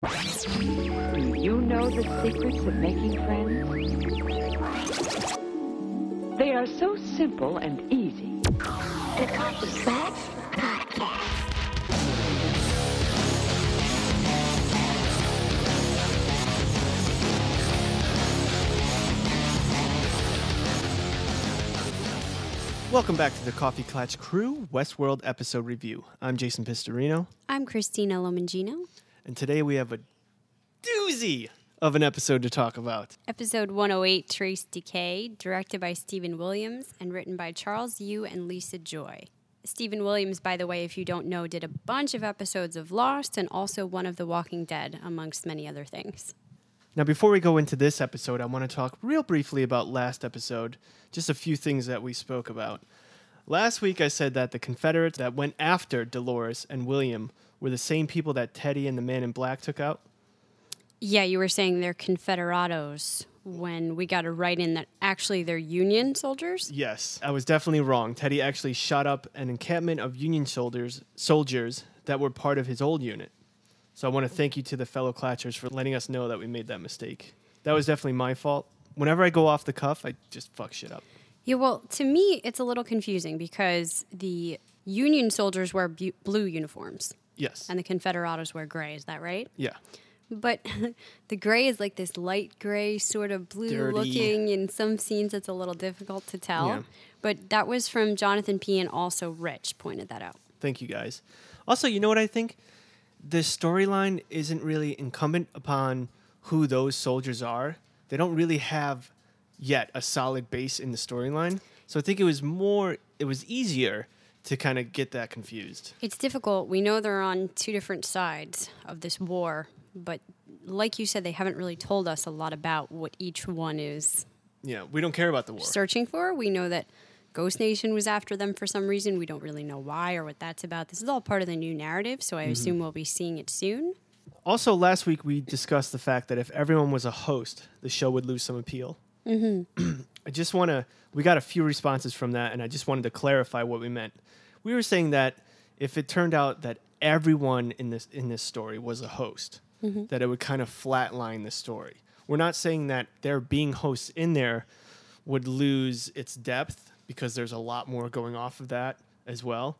Do you know the secrets of making friends? They are so simple and easy. The Coffee Clatch Podcast. Welcome back to the Coffee Clatch Crew Westworld episode review. I'm Jason Pistorino, I'm Christina Lomangino. And today we have a doozy of an episode to talk about. Episode 108, Trace Decay, directed by Stephen Williams and written by Charles Yu and Lisa Joy. Stephen Williams, by the way, if you don't know, did a bunch of episodes of Lost and also one of The Walking Dead, amongst many other things. Now, before we go into this episode, I want to talk real briefly about last episode, just a few things that we spoke about. Last week, I said that the Confederates that went after Dolores and William were the same people that Teddy and the man in black took out. Yeah, you were saying they're Confederados when we got to write in that actually they're Union soldiers. Yes, I was definitely wrong. Teddy actually shot up an encampment of Union soldiers, soldiers that were part of his old unit. So I want to thank you to the fellow Clatchers for letting us know that we made that mistake. That was definitely my fault. Whenever I go off the cuff, I just fuck shit up. Yeah, well, to me, it's a little confusing because the Union soldiers wear bu- blue uniforms Yes. and the Confederados wear gray. Is that right? yeah. But the gray is like this light gray, sort of blue Dirty. looking. In some scenes, it's a little difficult to tell. Yeah. But that was from Jonathan P. and also Rich pointed that out. Thank you guys. Also, you know what I think? The storyline isn't really incumbent upon who those soldiers are. They don't really have yet a solid base in the storyline. So I think it was more, it was easier to kind of get that confused. It's difficult. We know they're on two different sides of this war, but like you said, they haven't really told us a lot about what each one is Yeah, we don't care about the war. searching for. We know that Ghost Nation was after them for some reason. We don't really know why or what that's about. This is all part of the new narrative, so I assume we'll be seeing it soon. Also, last week we discussed the fact that if everyone was a host, the show would lose some appeal. Mm-hmm. I just want to, we got a few responses from that, and I just wanted to clarify what we meant. We were saying that if it turned out that everyone in this in this story was a host, mm-hmm. that it would kind of flatline the story. We're not saying that there being hosts in there would lose its depth because there's a lot more going off of that as well.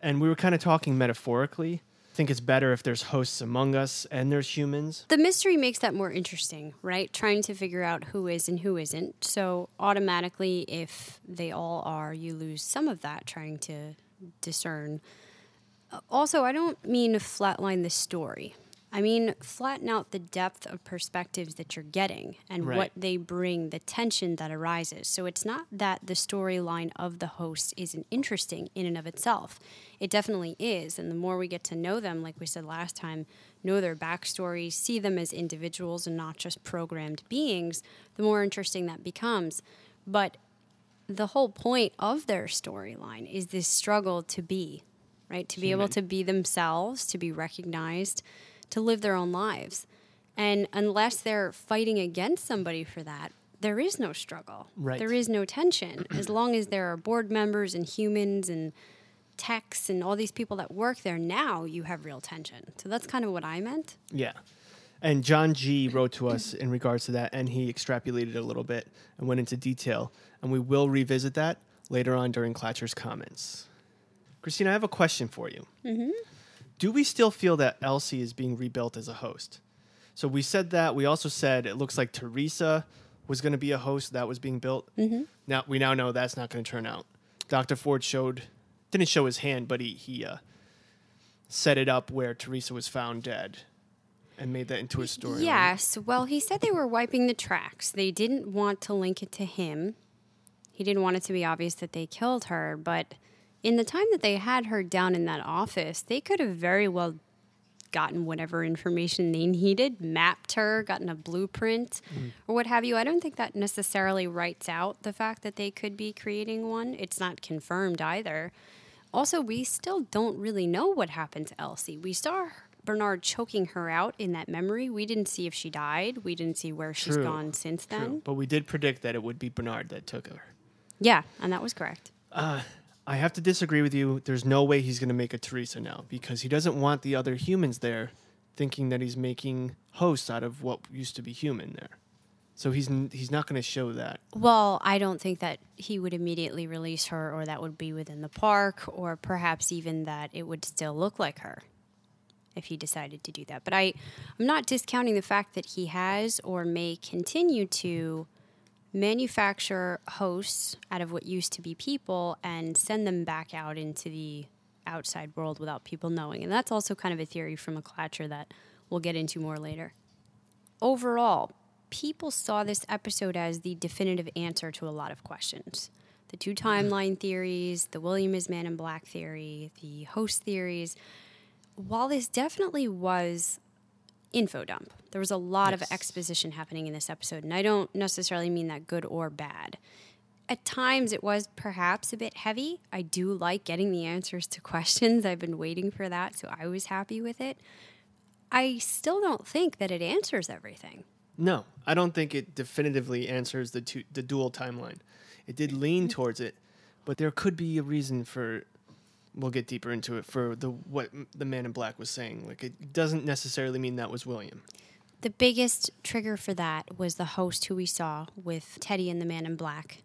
And we were kind of talking metaphorically. I think it's better if there's hosts among us and there's humans. The mystery makes that more interesting, right? Trying to figure out who is and who isn't. So, automatically, if they all are, you lose some of that trying to discern. Also, I don't mean flatline the story. I mean, flatten out the depth of perspectives that you're getting and Right. what they bring, the tension that arises. So it's not that the storyline of the host isn't interesting in and of itself. It definitely is. And the more we get to know them, like we said last time, know their backstories, see them as individuals and not just programmed beings, the more interesting that becomes. But the whole point of their storyline is this struggle to be, right? To be able to be themselves, to be recognized, to live their own lives. And unless they're fighting against somebody for that, there is no struggle. Right. There is no tension. as long as there are board members and humans and techs and all these people that work there now, you have real tension. So that's kind of what I meant. Yeah. And John G wrote to us in regards to that, and he extrapolated a little bit and went into detail. And we will revisit that later on during Clatcher's comments. Christina, I have a question for you. Mm-hmm. Do we still feel that Elsie is being rebuilt as a host? So we said that. We also said it looks like Teresa was going to be a host that was being built. Mm-hmm. Now we now know that's not going to turn out. Dr. Ford showed didn't show his hand, but he he uh, set it up where Teresa was found dead and made that into a story. Yes. Well, he said they were wiping the tracks. They didn't want to link it to him. He didn't want it to be obvious that they killed her, but in the time that they had her down in that office, they could have very well gotten whatever information they needed, mapped her, gotten a blueprint, or what have you. I don't think that necessarily writes out the fact that they could be creating one. It's not confirmed either. Also, we still don't really know what happened to Elsie. We saw Bernard choking her out in that memory. We didn't see if she died. We didn't see where she's True. gone since True. then. But we did predict that it would be Bernard that took her. Yeah, and that was correct. Uh, I have to disagree with you. There's no way he's going to make a Teresa now because he doesn't want the other humans there thinking that he's making hosts out of what used to be human there. So he's n- he's not going to show that. Well, I don't think that he would immediately release her or that would be within the park or perhaps even that it would still look like her if he decided to do that. But I I'm not discounting the fact that he has or may continue to manufacture hosts out of what used to be people and send them back out into the outside world without people knowing. And that's also kind of a theory from a Clatcher that we'll get into more later. Overall, people saw this episode as the definitive answer to a lot of questions. The two mm-hmm. timeline theories, the William is Man in Black theory, the host theories. While this definitely was info dump, there was a lot of exposition happening in this episode, and I don't necessarily mean that good or bad. At times, it was perhaps a bit heavy. I do like getting the answers to questions. I've been waiting for that, so I was happy with it. I still don't think that it answers everything. No, I don't think it definitively answers the two, the dual timeline. It did lean mm-hmm. towards it, but there could be a reason for. We'll get deeper into it for the what the man in black was saying. Like it doesn't necessarily mean that was William. The biggest trigger for that was the host who we saw with Teddy and the man in black.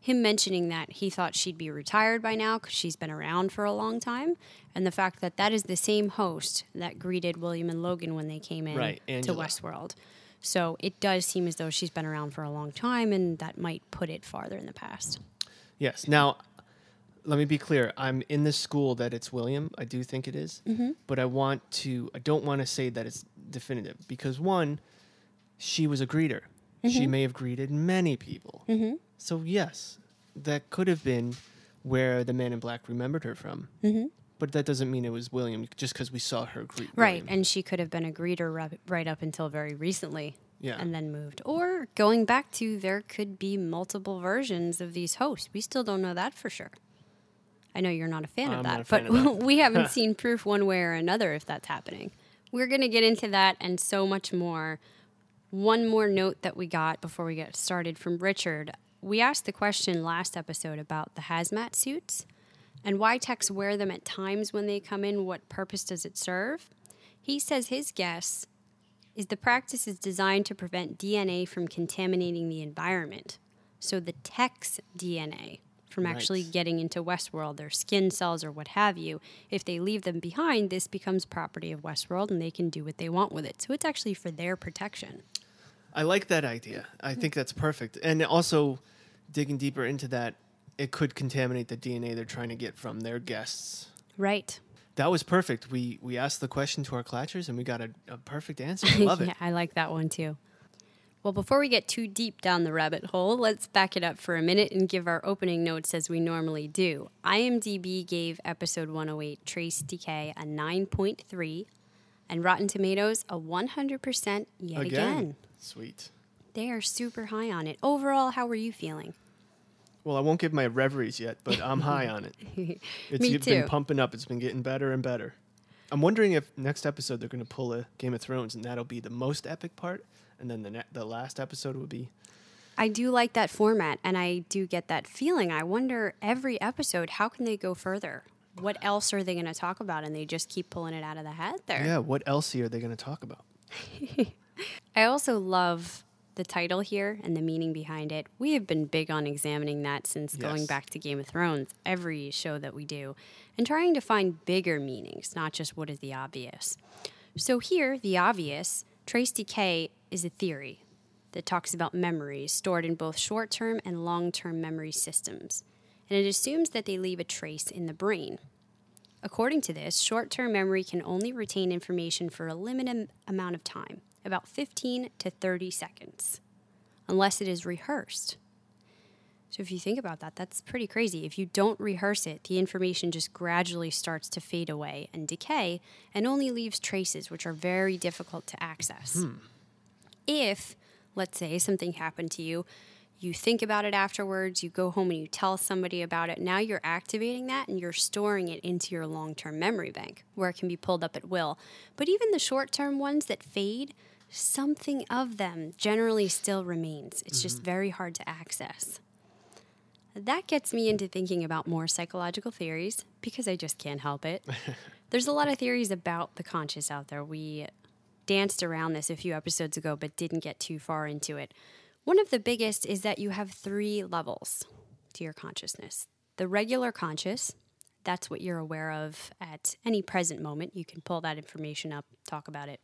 Him mentioning that he thought she'd be retired by now because she's been around for a long time, and the fact that that is the same host that greeted William and Logan when they came in Right, to. Westworld. So it does seem as though she's been around for a long time, and that might put it farther in the past. Yes. Now, let me be clear. I'm in the school that it's William. I do think it is. Mm-hmm. but I want to. I don't want to say that it's definitive because one, she was a greeter. She mm-hmm. may have greeted many people. Mm-hmm. So yes, that could have been where the man in black remembered her from. But that doesn't mean it was William just because we saw her greet. Right, William. and she could have been a greeter ri- right up until very recently. Yeah. And then moved. Or going back to there could be multiple versions of these hosts. We still don't know that for sure. I know you're not a fan I'm of that, fan but of that. we haven't seen proof one way or another if that's happening. We're going to get into that and so much more. One more note that we got before we get started from Richard. We asked the question last episode about the hazmat suits and why techs wear them at times when they come in. What purpose does it serve? He says his guess is the practice is designed to prevent DNA from contaminating the environment. So the tech's DNA from actually getting into Westworld, their skin cells or what have you, if they leave them behind, this becomes property of Westworld and they can do what they want with it. So it's actually for their protection. I like that idea. I think that's perfect. And also, digging deeper into that, it could contaminate the DNA they're trying to get from their guests. Right. That was perfect. We we asked the question to our clatchers and we got a, a perfect answer. I love it. I like that one too. Well, before we get too deep down the rabbit hole, let's back it up for a minute and give our opening notes as we normally do. IMDb gave episode 108 Trace Decay a 9.3 and Rotten Tomatoes a 100% yet again. Sweet. They are super high on it. Overall, how were you feeling? Well, I won't give my reveries yet, but I'm high on it. It's Me been pumping up. It's been getting better and better. I'm wondering if next episode they're going to pull a Game of Thrones and that'll be the most epic part, and then the ne- the last episode will be I do like that format and I do get that feeling. I wonder every episode, how can they go further? What else are they going to talk about? And they just keep pulling it out of the hat there. yeah. What else are they going to talk about? I also love the title here and the meaning behind it. We have been big on examining that since going back to Game of Thrones, every show that we do, and trying to find bigger meanings, not just what is the obvious. So here, the obvious, trace decay is a theory that talks about memories stored in both short term and long term memory systems, and it assumes that they leave a trace in the brain. According to this, short term memory can only retain information for a limited amount of time, about 15 to 30 seconds, unless it is rehearsed. So, if you think about that, that's pretty crazy. If you don't rehearse it, the information just gradually starts to fade away and decay and only leaves traces, which are very difficult to access. Hmm. If, let's say, something happened to you, you think about it afterwards, you go home and you tell somebody about it. Now you're activating that and you're storing it into your long term memory bank where it can be pulled up at will. But even the short term ones that fade, something of them generally still remains. It's just mm-hmm. very hard to access. That gets me into thinking about more psychological theories because I just can't help it. There's a lot of theories about the conscious out there. We danced around this a few episodes ago, but didn't get too far into it. One of the biggest is that you have three levels to your consciousness the regular conscious, that's what you're aware of at any present moment. You can pull that information up, talk about it.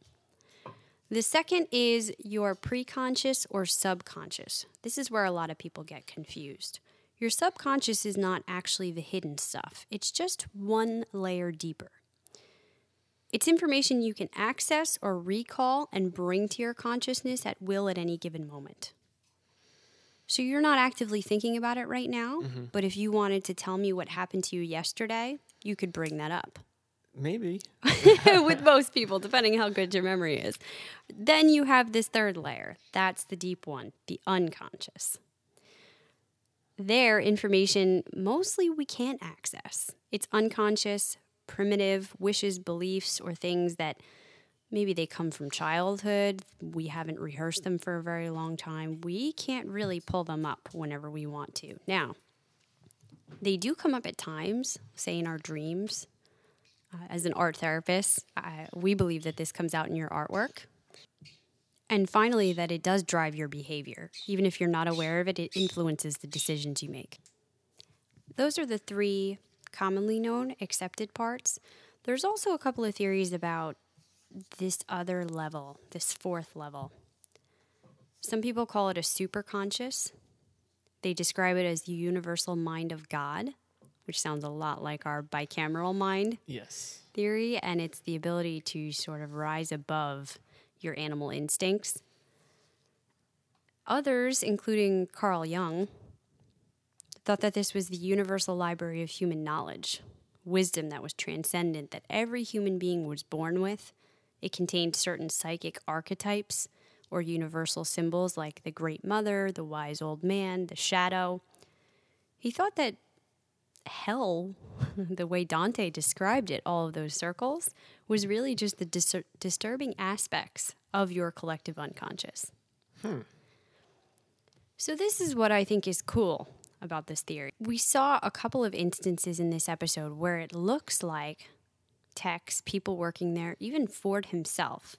The second is your preconscious or subconscious. This is where a lot of people get confused. Your subconscious is not actually the hidden stuff, it's just one layer deeper. It's information you can access or recall and bring to your consciousness at will at any given moment. So you're not actively thinking about it right now, mm-hmm. but if you wanted to tell me what happened to you yesterday, you could bring that up. Maybe. with most people, depending how good your memory is. Then you have this third layer. That's the deep one, the unconscious. There, information mostly we can't access. It's unconscious, primitive wishes, beliefs, or things that maybe they come from childhood. We haven't rehearsed them for a very long time. We can't really pull them up whenever we want to. Now, they do come up at times, say in our dreams, uh, as an art therapist, I, we believe that this comes out in your artwork. And finally, that it does drive your behavior. Even if you're not aware of it, it influences the decisions you make. Those are the three commonly known accepted parts. There's also a couple of theories about this other level, this fourth level. Some people call it a superconscious. They describe it as the universal mind of God, which sounds a lot like our bicameral mind Yes. theory, and it's the ability to sort of rise above your animal instincts. Others, including Carl Jung, thought that this was the universal library of human knowledge, wisdom that was transcendent, that every human being was born with. It contained certain psychic archetypes or universal symbols like the Great Mother, the Wise Old Man, the Shadow. He thought that hell, the way Dante described it, all of those circles, was really just the dis- disturbing aspects of your collective unconscious. Hmm. So, this is what I think is cool about this theory. We saw a couple of instances in this episode where it looks like techs, people working there, even Ford himself,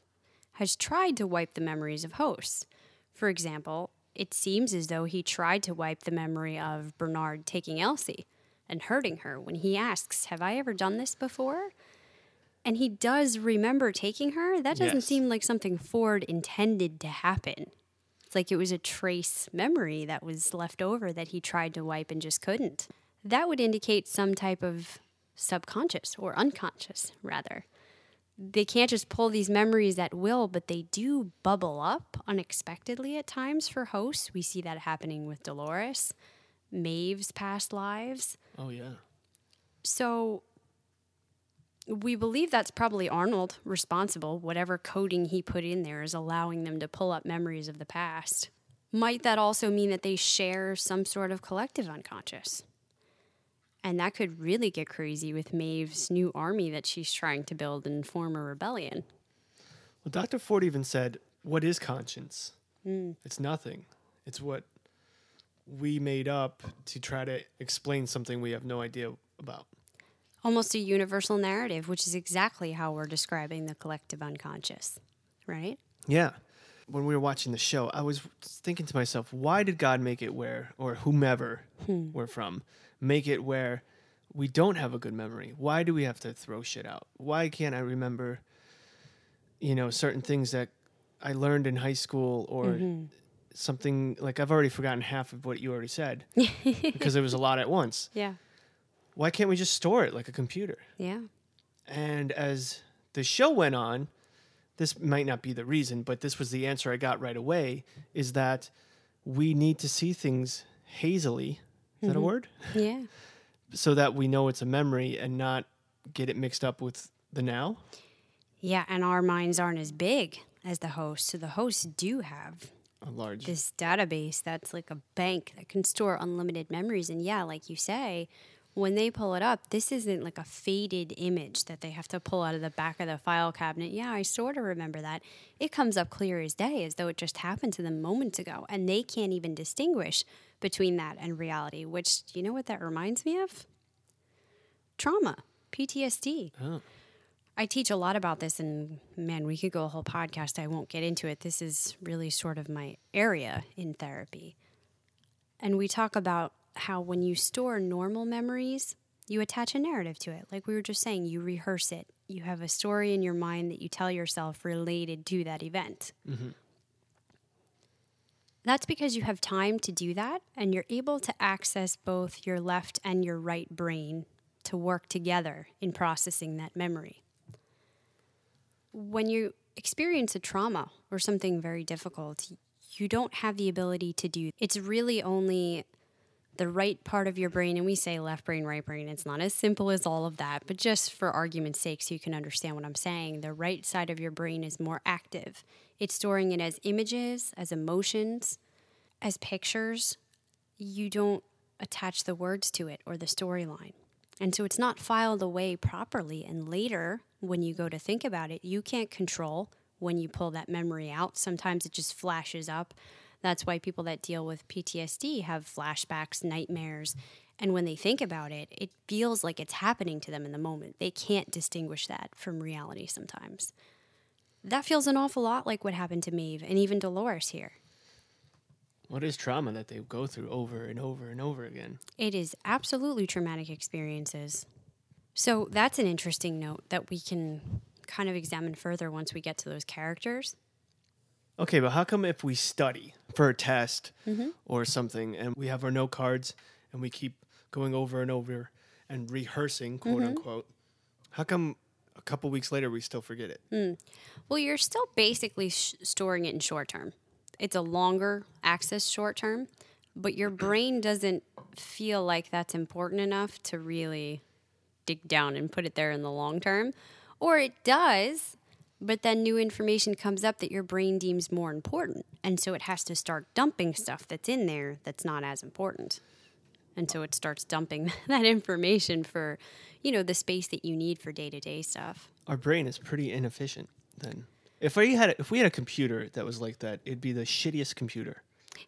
has tried to wipe the memories of hosts. For example, it seems as though he tried to wipe the memory of Bernard taking Elsie and hurting her when he asks, Have I ever done this before? And he does remember taking her. That doesn't Yes. seem like something Ford intended to happen. It's like it was a trace memory that was left over that he tried to wipe and just couldn't. That would indicate some type of subconscious or unconscious, rather. They can't just pull these memories at will, but they do bubble up unexpectedly at times for hosts. We see that happening with Dolores, Maeve's past lives. Oh yeah. So we believe that's probably Arnold responsible. Whatever coding he put in there is allowing them to pull up memories of the past. Might that also mean that they share some sort of collective unconscious? And that could really get crazy with Maeve's new army that she's trying to build and form a rebellion. Well, Dr. Ford even said, "What is conscience? Hmm. It's nothing. It's what we made up to try to explain something we have no idea about." Almost a universal narrative, which is exactly how we're describing the collective unconscious, right? Yeah. When we were watching the show, I was thinking to myself, why did God make it where, or whomever hmm. we're from, make it where we don't have a good memory? Why do we have to throw shit out? Why can't I remember, you know, certain things that I learned in high school or mm-hmm. Something like I've already forgotten half of what you already said because there was a lot at once. Yeah. Why can't we just store it like a computer? Yeah. And as the show went on, this might not be the reason, but this was the answer I got right away is that we need to see things hazily. Is that a mm-hmm. word? Yeah. So that we know it's a memory and not get it mixed up with the now. Yeah, and our minds aren't as big as the host. So the hosts do have A large. this database that's like a bank that can store unlimited memories. And yeah, like you say, when they pull it up, this isn't like a faded image that they have to pull out of the back of the file cabinet. Yeah, I sort of remember that. It comes up clear as day as though it just happened to them moments ago. And they can't even distinguish between that and reality, which, you know what that reminds me of? Trauma, PTSD. Oh. I teach a lot about this, and man, we could go a whole podcast. I won't get into it. This is really sort of my area in therapy. And we talk about how when you store normal memories, you attach a narrative to it. Like we were just saying, you rehearse it. You have a story in your mind that you tell yourself related to that event. Mm-hmm. That's because you have time to do that and you're able to access both your left and your right brain to work together in processing that memory. When you experience a trauma or something very difficult, you don't have the ability to do it's really only the right part of your brain and we say left brain right brain it's not as simple as all of that but just for argument's sake so you can understand what i'm saying the right side of your brain is more active. It's storing it as images as emotions as pictures. You don't attach the words to it or the storyline. And so it's not filed away properly and later when you go to think about it you can't control when you pull that memory out sometimes it just flashes up that's why people that deal with PTSD have flashbacks, nightmares, and when they think about it, it feels like it's happening to them in the moment. They can't distinguish that from reality sometimes. That feels an awful lot like what happened to Maeve and even Dolores here. What is trauma that they go through over and over and over again? It is absolutely traumatic experiences. So that's an interesting note that we can kind of examine further once we get to those characters. Okay, but how come if we study for a test mm-hmm. or something and we have our note cards and we keep going over and over and rehearsing, quote mm-hmm. unquote, how come a couple weeks later we still forget it? Mm. Well, you're still basically sh- storing it in short term. It's a longer access short term, but your brain doesn't feel like that's important enough to really dig down and put it there in the long term. Or it does, but then new information comes up that your brain deems more important. And so it has to start dumping stuff that's in there that's not as important. And so it starts dumping that information for, you know, the space that you need for day to day stuff. Our brain is pretty inefficient then. If we had if we had a computer that was like that, it'd be the shittiest computer.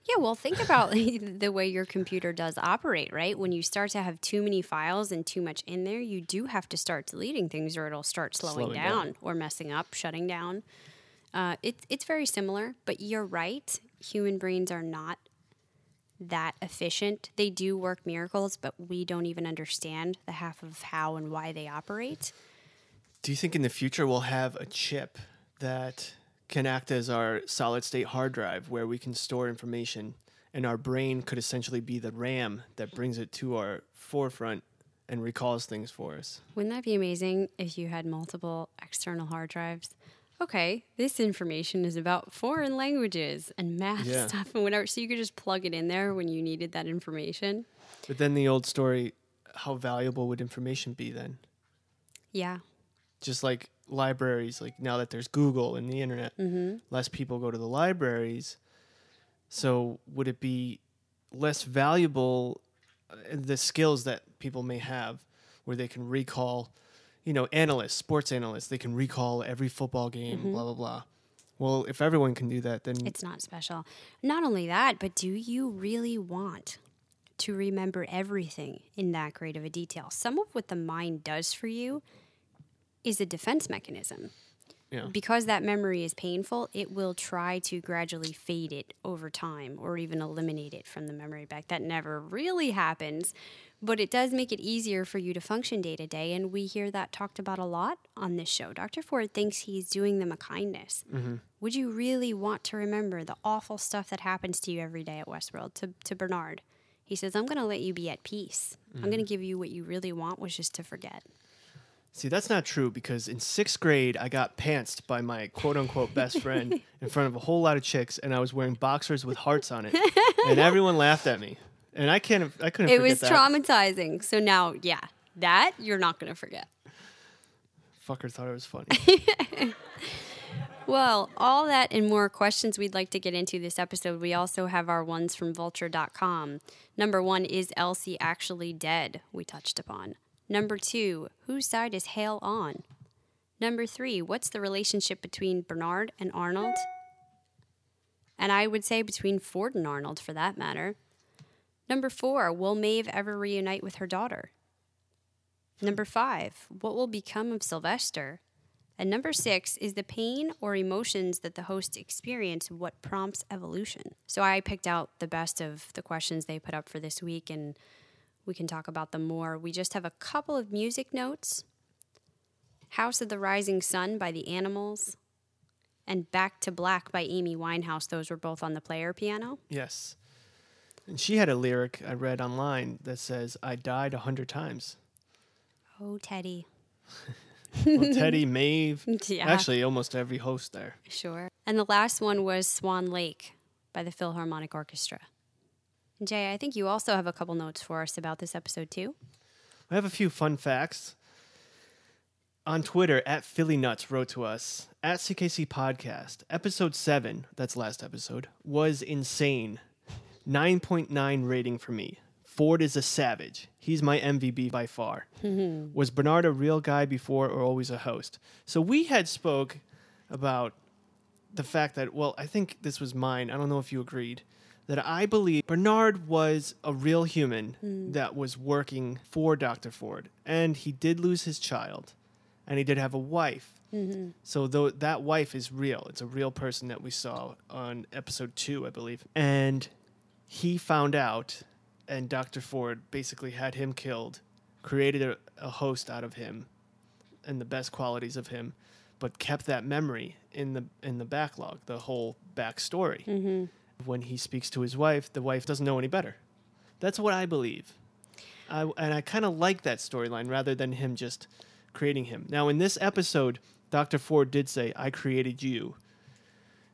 Yeah, well, think about the way your computer does operate, right? When you start to have too many files and too much in there, you do have to start deleting things or it'll start slowing, Slowing down, down. or messing up, shutting down. Uh, it, it's very similar, but you're right. Human brains are not that efficient. They do work miracles, but we don't even understand the half of how and why they operate. Do you think in the future we'll have a chip that can act as our solid state hard drive where we can store information and our brain could essentially be the RAM that brings it to our forefront and recalls things for us? Wouldn't that be amazing if you had multiple external hard drives? Okay, this information is about foreign languages and math Yeah. stuff and whatever. So you could just plug it in there when you needed that information. But then the old story, how valuable would information be then? Yeah. Just like libraries, like now that there's Google and the internet, Mm-hmm. less people go to the libraries. So would it be less valuable uh, the skills that people may have where they can recall, you know, analysts, sports analysts, they can recall every football game, blah blah blah. Well, if everyone can do that, then It's not special. Not only that, but do you really want to remember everything in that great of a detail? Some of what the mind does for you is a defense mechanism. yeah. because that memory is painful, it will try to gradually fade it over time or even eliminate it from the memory bank. That never really happens, but it does make it easier for you to function day to day. And we hear that talked about a lot on this show. Dr. Ford thinks he's doing them a kindness. Mm-hmm. Would you really want to remember the awful stuff that happens to you every day at Westworld to, to Bernard? He says, I'm going to let you be at peace. I'm going to mm-hmm. give you what you really want, which is to forget. See, that's not true because in sixth grade, I got pantsed by my quote unquote best friend in front of a whole lot of chicks, and I was wearing boxers with hearts on it, and everyone laughed at me. And I can't, I couldn't. It was that. traumatizing. So now, yeah, that you're not going to forget. Fucker thought it was funny. Well, all that and more questions we'd like to get into this episode. We also have our ones from vulture.com. Number one, is Elsie actually dead? We touched upon. Number two, whose side is Hale on? Number three, what's the relationship between Bernard and Arnold? And I would say between Ford and Arnold for that matter. Number four, will Maeve ever reunite with her daughter? Number five, what will become of Sylvester? And number six is the pain or emotions that the host experience, what prompts evolution. So I picked out the best of the questions they put up for this week, and we can talk about them more. We just have a couple of music notes House of the Rising Sun by the Animals, and Back to Black by Amy Winehouse. Those were both on the player piano. Yes. And she had a lyric I read online that says, I died a hundred times. Oh, Teddy. Well, Teddy, Maeve, Yeah. actually almost every host there. Sure. And the last one was Swan Lake by the Philharmonic Orchestra. Jay, I think you also have a couple notes for us about this episode, too. I have a few fun facts. On Twitter, at Philly Nuts wrote to us at CKC Podcast, episode seven, that's last episode, was insane. 9.9 rating for me. Ford is a savage. He's my MVP by far. was Bernard a real guy before or always a host? So we had spoke about the fact that, well, I think this was mine. I don't know if you agreed. That I believe Bernard was a real human hmm. that was working for Dr. Ford. And he did lose his child. And he did have a wife. Mm-hmm. So though that wife is real. It's a real person that we saw on episode two, I believe. And he found out, and Dr. Ford basically had him killed, created a, a host out of him, and the best qualities of him, but kept that memory in the in the backlog, the whole backstory. Mm-hmm. When he speaks to his wife, the wife doesn't know any better. That's what I believe. I, and I kind of like that storyline rather than him just creating him. Now, in this episode, Dr. Ford did say, I created you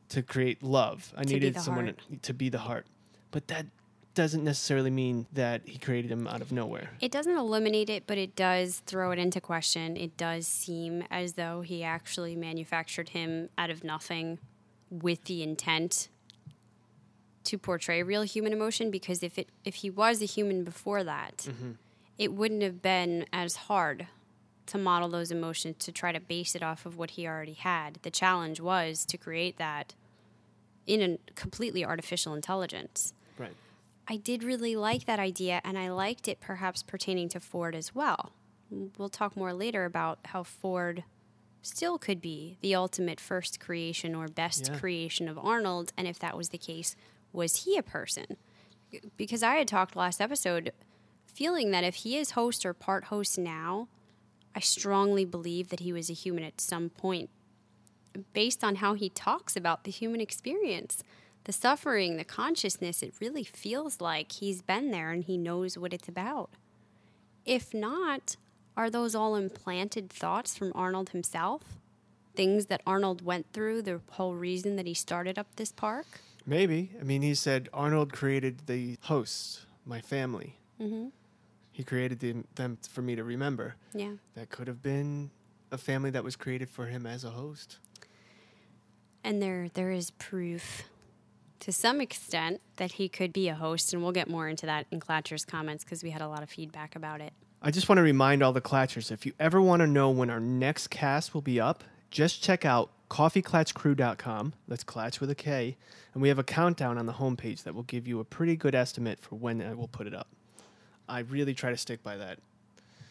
to create love. I be needed someone heart. to be the heart. But that doesn't necessarily mean that he created him out of nowhere. It doesn't eliminate it, but it does throw it into question. It does seem as though he actually manufactured him out of nothing with the intent to portray real human emotion because if it if he was a human before that, mm-hmm. it wouldn't have been as hard to model those emotions to try to base it off of what he already had. The challenge was to create that in a completely artificial intelligence. Right. I did really like that idea, and I liked it perhaps pertaining to Ford as well. We'll talk more later about how Ford still could be the ultimate first creation or best Yeah. creation of Arnold, and if that was the case, was he a person? Because I had talked last episode feeling that if he is host or part host now, I strongly believe that he was a human at some point based on how he talks about the human experience, the suffering, the consciousness, it really feels like he's been there and he knows what it's about. If not, are those all implanted thoughts from Arnold himself? Things that Arnold went through, the whole reason that he started up this park? Maybe. I mean, he said Arnold created the hosts, my family. Mm-hmm. He created them, them for me to remember. Yeah. That could have been a family that was created for him as a host. And there there is proof to some extent that he could be a host, and we'll get more into that in Clatcher's comments because we had a lot of feedback about it. I just want to remind all the Clatchers if you ever want to know when our next cast will be up, just check out coffeeclatchcrew.com. That's Clatch with a K. And we have a countdown on the homepage that will give you a pretty good estimate for when I will put it up. I really try to stick by that.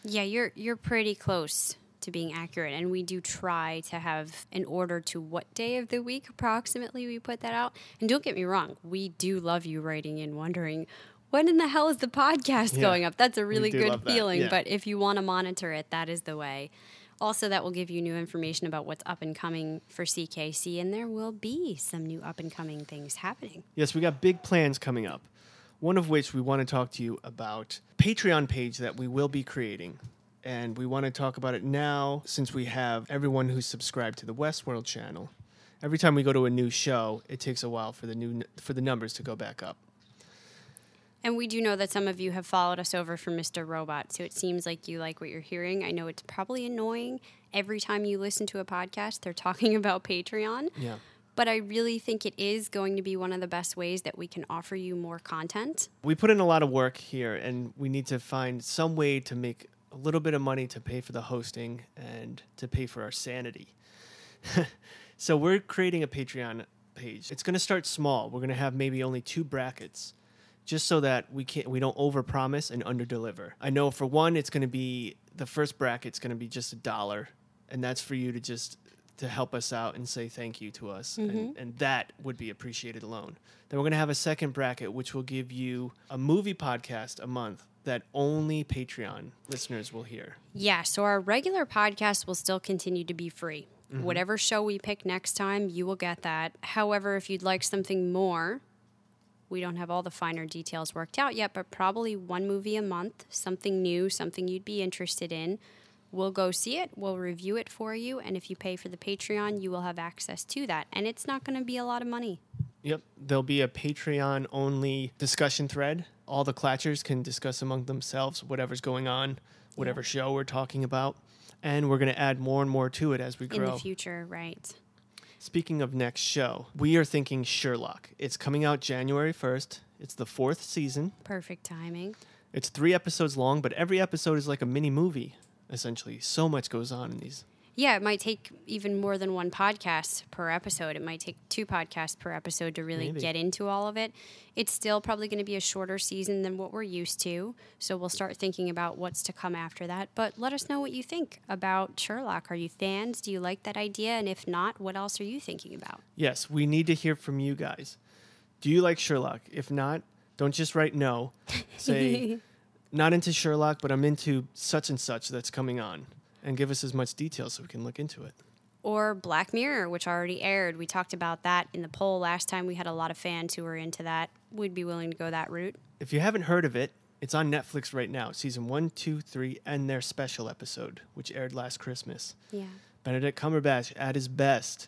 Yeah, you're you're pretty close to being accurate, and we do try to have an order to what day of the week approximately we put that out. And don't get me wrong, we do love you writing in wondering when in the hell is the podcast Yeah, going up. That's a really good feeling. yeah. But if you want to monitor it, that is the way. Also, that will give you new information about what's up and coming for CKC, and there will be some new up and coming things happening. Yes, we got big plans coming up. One of which we want to talk to you about Patreon page that we will be creating. And we want to talk about it now since we have everyone who's subscribed to the Westworld channel. Every time we go to a new show, it takes a while for the new for the numbers to go back up. And we do know that some of you have followed us over from Mr. Robot, so it seems like you like what you're hearing. I know it's probably annoying every time you listen to a podcast, they're talking about Patreon. Yeah. But I really think it is going to be one of the best ways that we can offer you more content. We put in a lot of work here and we need to find some way to make a little bit of money to pay for the hosting and to pay for our sanity. so we're creating a Patreon page. It's going to start small. We're going to have maybe only two brackets just so that we can't we don't overpromise and underdeliver. I know for one it's going to be the first bracket's going to be just a dollar and that's for you to just to help us out and say thank you to us. And, mm-hmm. and that would be appreciated alone. Then we're going to have a second bracket, which will give you a movie podcast a month that only Patreon listeners will hear. Yeah, so our regular podcast will still continue to be free. Mm-hmm. Whatever show we pick next time, you will get that. However, if you'd like something more, we don't have all the finer details worked out yet, but probably one movie a month, something new, something you'd be interested in. We'll go see it, we'll review it for you, and if you pay for the Patreon, you will have access to that. And it's not going to be a lot of money. Yep. There'll be a Patreon only discussion thread. All the Clatchers can discuss among themselves whatever's going on, whatever show we're talking about. And we're going to add more and more to it as we grow. In the future, right? Speaking of next show, we are thinking Sherlock. It's coming out January 1st. It's the fourth season. Perfect timing. It's three episodes long, but every episode is like a mini movie, essentially. So much goes on in these. Yeah, it might take even more than one podcast per episode. It might take two podcasts per episode to really Maybe. get into all of it. It's still probably going to be a shorter season than what we're used to. So we'll start thinking about what's to come after that. But let us know what you think about Sherlock. Are you fans? Do you like that idea? And if not, what else are you thinking about? Yes, we need to hear from you guys. Do you like Sherlock? If not, don't just write no. Say, not into Sherlock, but I'm into such and such that's coming on. And give us as much detail so we can look into it. Or Black Mirror, which already aired. We talked about that in the poll last time. We had a lot of fans who were into that. We'd be willing to go that route. If you haven't heard of it, it's on Netflix right now. Season one, two, three, and their special episode, which aired last Christmas. Yeah. Benedict Cumberbatch at his best.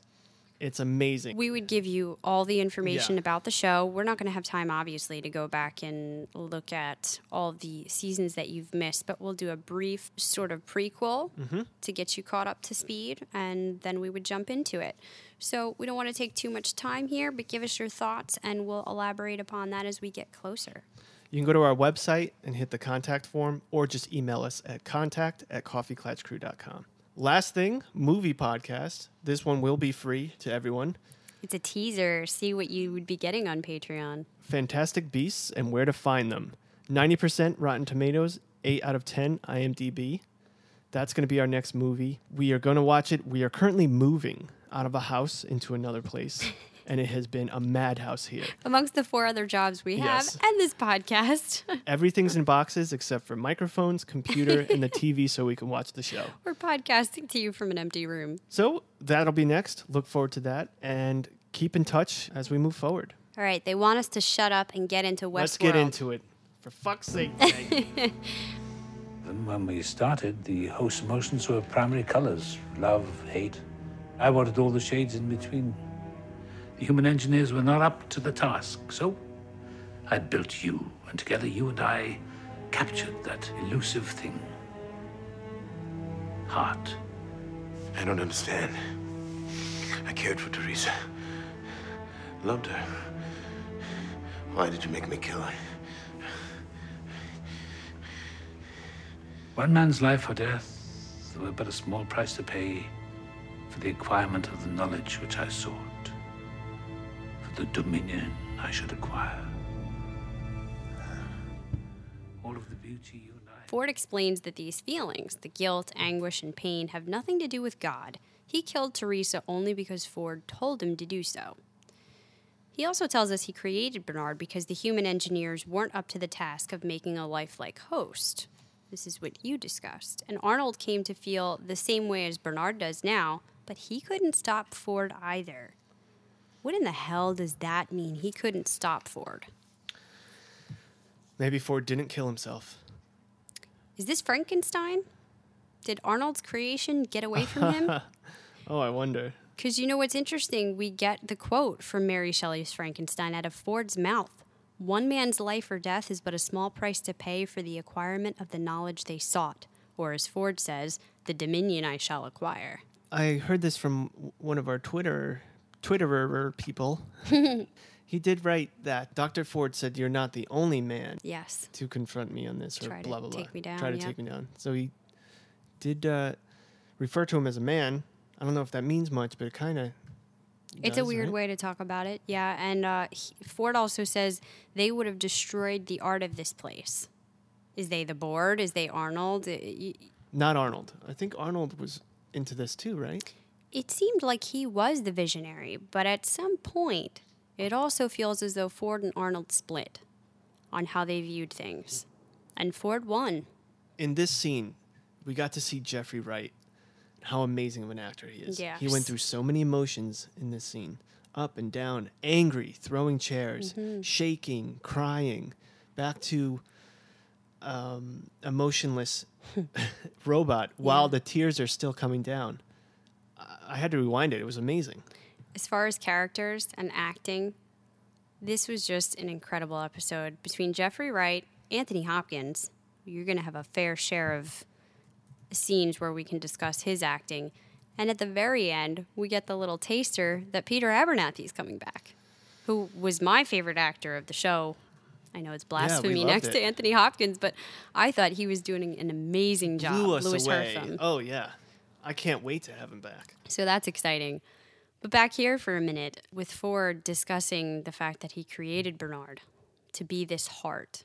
It's amazing. We would give you all the information Yeah. about the show. We're not going to have time, obviously, to go back and look at all the seasons that you've missed, but we'll do a brief sort of prequel mm-hmm. to get you caught up to speed, and then we would jump into it. So we don't want to take too much time here, but give us your thoughts, and we'll elaborate upon that as we get closer. You can go to our website and hit the contact form or just email us at contact at coffeeclatchcrew.com. Last thing, movie podcast. This one will be free to everyone. It's a teaser. See what you would be getting on Patreon. Fantastic Beasts and Where to Find Them. 90% Rotten Tomatoes, 8 out of 10 IMDb. That's going to be our next movie. We are going to watch it. We are currently moving out of a house into another place, and it has been a madhouse here. Amongst the four other jobs we have Yes. and this podcast, Everything's in boxes except for microphones, computer, and the TV so we can watch the show. we're podcasting to you from an empty room. So that'll be next. Look forward to that and keep in touch as we move forward. All right, they want us to shut up and get into Westworld. Let's get into it. For fuck's sake, And when we started, the host's emotions were primary colors love, hate. I wanted all the shades in between. Human engineers were not up to the task, so I built you, and together you and I captured that elusive thing. Heart. I don't understand. I cared for Teresa. Loved her. Why did you make me kill her? One man's life or death, were but a small price to pay for the acquirement of the knowledge which I sought, the dominion I should acquire. All of the beauty you and I. Ford explains that these feelings, the guilt, anguish, and pain, have nothing to do with God. He killed Teresa only because Ford told him to do so. He also tells us he created Bernard because the human engineers weren't up to the task of making a lifelike host. This is what you discussed. And Arnold came to feel the same way as Bernard does now, but he couldn't stop Ford either. What in the hell does that mean? He couldn't stop Ford. Maybe Ford didn't kill himself. Is this Frankenstein? Did Arnold's creation get away from him? Oh, I wonder. Because you know what's interesting? We get the quote from Mary Shelley's Frankenstein out of Ford's mouth. One man's life or death is but a small price to pay for the acquirement of the knowledge they sought, or as Ford says, the dominion I shall acquire. I heard this from one of our Twitter Twitterer people. he did write that Dr. Ford said you're not the only man Yes. to confront me on this or Try to blah blah blah. take me down, Try to yeah. take me down. So he did uh, refer to him as a man. I don't know if that means much, but it kind of. It's a weird way to talk about it. Yeah. And uh, he, Ford also says they would have destroyed the art of this place. Is they the board? Is they Arnold? Uh, y- Not Arnold. I think Arnold was into this too, right? It seemed like he was the visionary, but at some point, it also feels as though Ford and Arnold split on how they viewed things. And Ford won. In this scene, we got to see Jeffrey Wright, how amazing of an actor he is. He went through so many emotions in this scene up and down, angry, throwing chairs, Mm-hmm. shaking, crying, back to um, emotionless robot while the tears are still coming down. I- had to rewind it. It was amazing. As far as characters and acting, this was just an incredible episode between Jeffrey Wright, Anthony Hopkins. You're going to have a fair share of scenes where we can discuss his acting. And at the very end, we get the little taster that Peter Abernathy is coming back, who was my favorite actor of the show. I know it's blasphemy loved next it. to Anthony Hopkins, but I thought he was doing an amazing job. Blew us Louis away. Oh yeah, I can't wait to have him back. So that's exciting. But back here for a minute with Ford discussing the fact that he created Bernard to be this heart.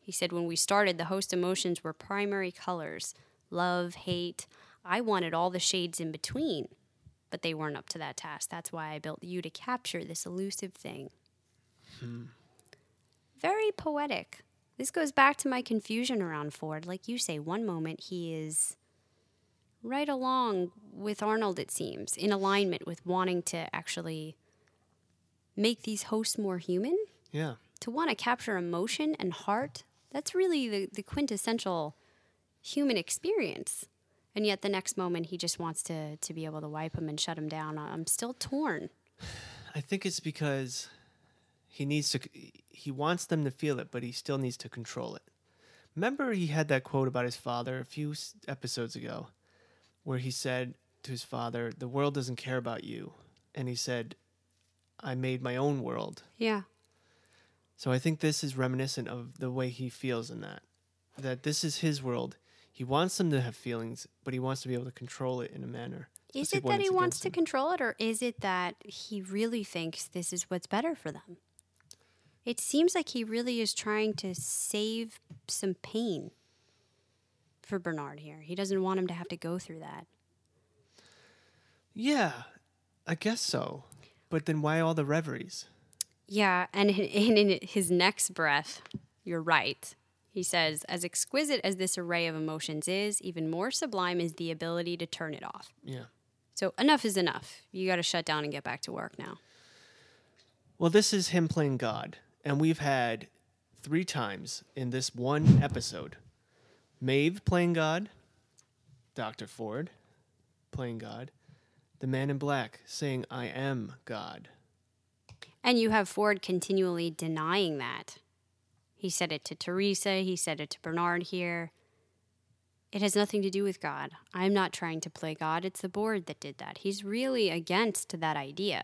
He said, When we started, the host emotions were primary colors love, hate. I wanted all the shades in between, but they weren't up to that task. That's why I built you to capture this elusive thing. Hmm. Very poetic. This goes back to my confusion around Ford. Like you say, one moment he is right along with Arnold, it seems, in alignment with wanting to actually make these hosts more human. Yeah. To want to capture emotion and heart, that's really the, the quintessential human experience. And yet the next moment he just wants to, to be able to wipe him and shut him down. I'm still torn. I think it's because he needs to. He wants them to feel it, but he still needs to control it. Remember, he had that quote about his father a few episodes ago, where he said to his father, "The world doesn't care about you," and he said, "I made my own world." Yeah. So I think this is reminiscent of the way he feels in that. That this is his world. He wants them to have feelings, but he wants to be able to control it in a manner. Is it that he wants to him. control it, or is it that he really thinks this is what's better for them? It seems like he really is trying to save some pain for Bernard here. He doesn't want him to have to go through that. Yeah, I guess so. But then why all the reveries? Yeah, and in, in his next breath, you're right. He says, as exquisite as this array of emotions is, even more sublime is the ability to turn it off. Yeah. So enough is enough. You got to shut down and get back to work now. Well, this is him playing God, and we've had three times in this one episode Maeve playing God, Dr. Ford playing God, the man in black saying, I am God. And you have Ford continually denying that. He said it to Teresa, he said it to Bernard here. It has nothing to do with God. I'm not trying to play God. It's the board that did that. He's really against that idea.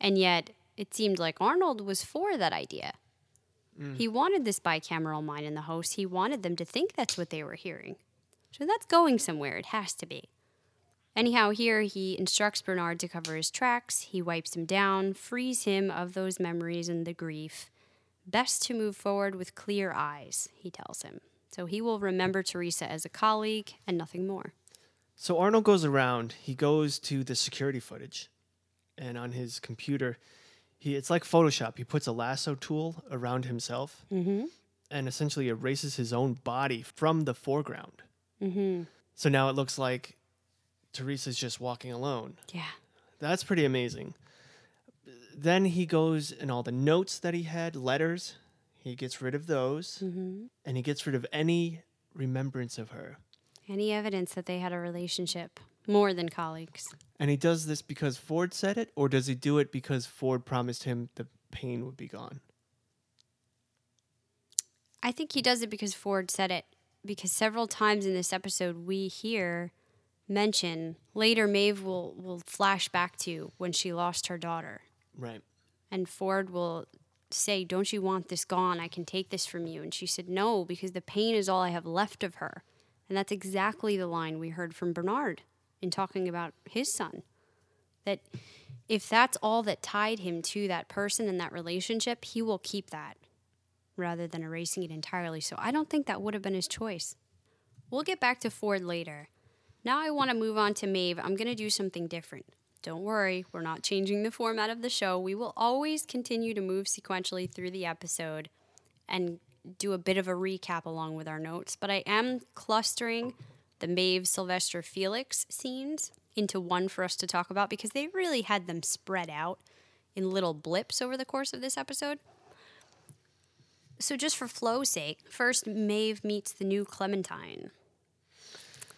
And yet, it seemed like Arnold was for that idea. He mm. wanted this bicameral mind in the host. He wanted them to think that's what they were hearing. So that's going somewhere. It has to be. Anyhow, here he instructs Bernard to cover his tracks. He wipes him down, frees him of those memories and the grief. Best to move forward with clear eyes, he tells him. So he will remember Teresa as a colleague and nothing more. So Arnold goes around, he goes to the security footage, and on his computer, he it's like Photoshop. He puts a lasso tool around himself mm-hmm. and essentially erases his own body from the foreground. Mm-hmm. So now it looks like Teresa's just walking alone. Yeah. That's pretty amazing. Then he goes and all the notes that he had, letters, he gets rid of those, mm-hmm. and he gets rid of any remembrance of her. Any evidence that they had a relationship, more than colleagues. And he does this because Ford said it, or does he do it because Ford promised him the pain would be gone? I think he does it because Ford said it. Because several times in this episode, we hear mention later Maeve will, will flash back to when she lost her daughter. Right. And Ford will say, Don't you want this gone? I can take this from you. And she said, No, because the pain is all I have left of her. And that's exactly the line we heard from Bernard in talking about his son. That if that's all that tied him to that person and that relationship, he will keep that rather than erasing it entirely. So I don't think that would have been his choice. We'll get back to Ford later. Now I want to move on to Maeve. I'm going to do something different. Don't worry, we're not changing the format of the show. We will always continue to move sequentially through the episode and do a bit of a recap along with our notes. But I am clustering the Maeve, Sylvester, Felix scenes into one for us to talk about because they really had them spread out in little blips over the course of this episode. So, just for flow's sake, first Maeve meets the new Clementine.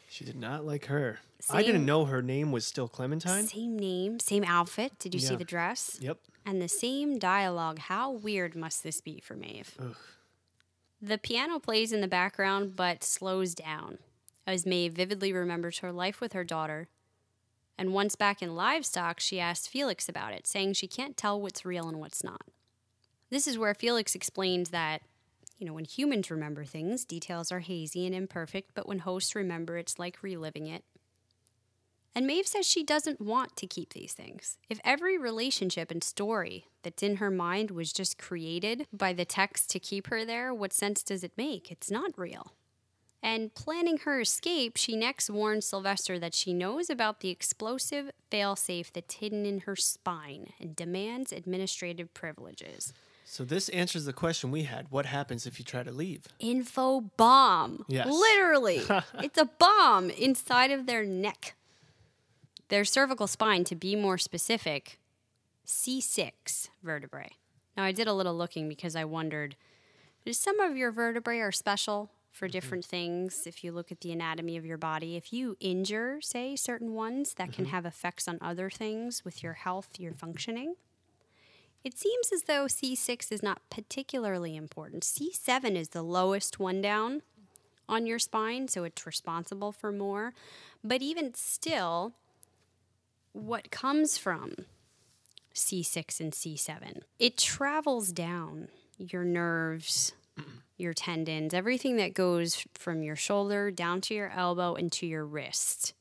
She did not like her. I didn't know her name was still Clementine. Same name, same outfit. Did you see the dress? Yep. And the same dialogue. How weird must this be for Maeve? The piano plays in the background but slows down as Maeve vividly remembers her life with her daughter. And once back in livestock, she asks Felix about it, saying she can't tell what's real and what's not. This is where Felix explains that, you know, when humans remember things, details are hazy and imperfect, but when hosts remember, it's like reliving it. And Maeve says she doesn't want to keep these things. If every relationship and story that's in her mind was just created by the text to keep her there, what sense does it make? It's not real. And planning her escape, she next warns Sylvester that she knows about the explosive failsafe that's hidden in her spine and demands administrative privileges. So this answers the question we had. What happens if you try to leave? Info bomb. Yes. Literally. it's a bomb inside of their neck. Their cervical spine, to be more specific, C6 vertebrae. Now, I did a little looking because I wondered is some of your vertebrae are special for mm-hmm. different things if you look at the anatomy of your body if you injure say certain ones that can mm-hmm. have effects on other things with your health your functioning it seems as though C6 is not particularly important. C7 is the lowest one down on your spine, so it's responsible for more. But even still, what comes from C6 and C7? It travels down your nerves, mm-hmm. Your tendons, everything that goes from your shoulder down to your elbow and to your wrist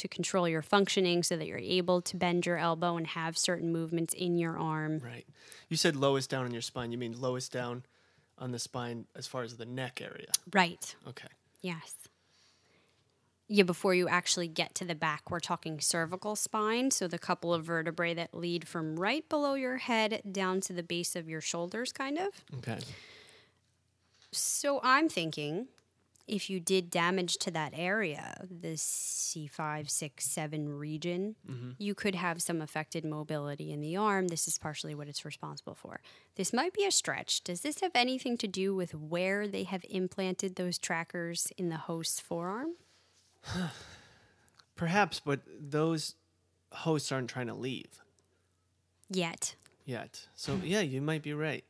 to control your functioning so that you're able to bend your elbow and have certain movements in your arm. Right. You said lowest down on your spine. You mean lowest down on the spine as far as the neck area. Right. Okay. Yes. Yeah, before you actually get to the back, we're talking cervical spine. So the couple of vertebrae that lead from right below your head down to the base of your shoulders, kind of. Okay. So I'm thinking if you did damage to that area, the C5, 6, 7 region, mm-hmm. you could have some affected mobility in the arm. This is partially what it's responsible for. This might be a stretch. Does this have anything to do with where they have implanted those trackers in the host's forearm? Perhaps, but those hosts aren't trying to leave Yet. yet. So yeah, you might be right.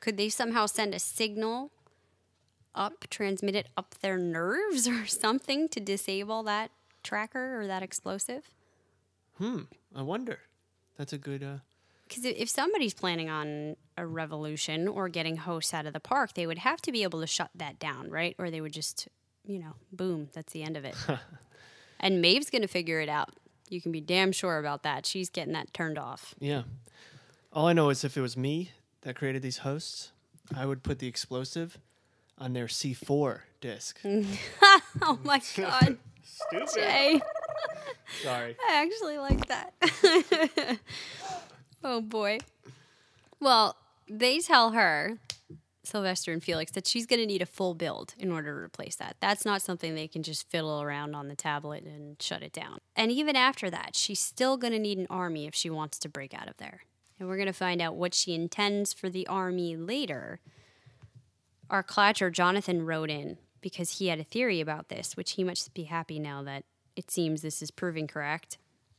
Could they somehow send a signal up, transmit it up their nerves or something to disable that tracker or that explosive? Hmm. I wonder. That's a good. Uh, Because if somebody's planning on a revolution or getting hosts out of the park, they would have to be able to shut that down, right? Or they would just, you know, boom, that's the end of it. and Maeve's going to figure it out. You can be damn sure about that. She's getting that turned off. yeah. All I know is if it was me that created these hosts, I would put the explosive on their C4 disk. Oh my God. Stupid. Jay. Sorry. I actually like that. oh boy. Well, they tell her, Sylvester and Felix, that she's going to need a full build in order to replace that. That's not something they can just fiddle around on the tablet and shut it down. And even after that, she's still going to need an army if she wants to break out of there. And we're going to find out what she intends for the army later. Our Clatcher, Jonathan, wrote in because he had a theory about this, which he must be happy now that it seems this is proving correct.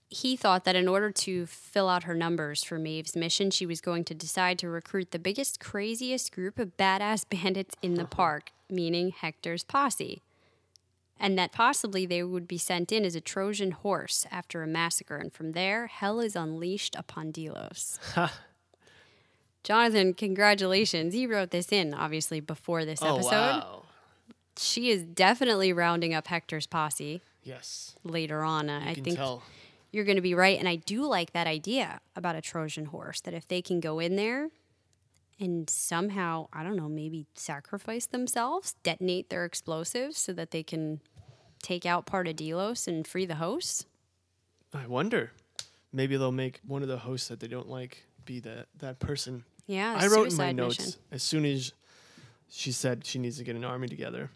He thought that in order to fill out her numbers for Maeve's mission, she was going to decide to recruit the biggest, craziest group of badass bandits in the park, meaning Hector's posse. And that possibly they would be sent in as a Trojan horse after a massacre, and from there, hell is unleashed upon Delos. Jonathan, congratulations. He wrote this in, obviously, before this Oh episode. wow. She is definitely rounding up Hector's posse Yes. later on. You I can think tell. you're going to be right. And I do like that idea about a Trojan horse that if they can go in there and somehow, I don't know, maybe sacrifice themselves, detonate their explosives so that they can take out part of Delos and free the hosts? I wonder. Maybe they'll make one of the hosts that they don't like be that that person. Yeah, I wrote in my notes mission. as soon as she said she needs to get an army together.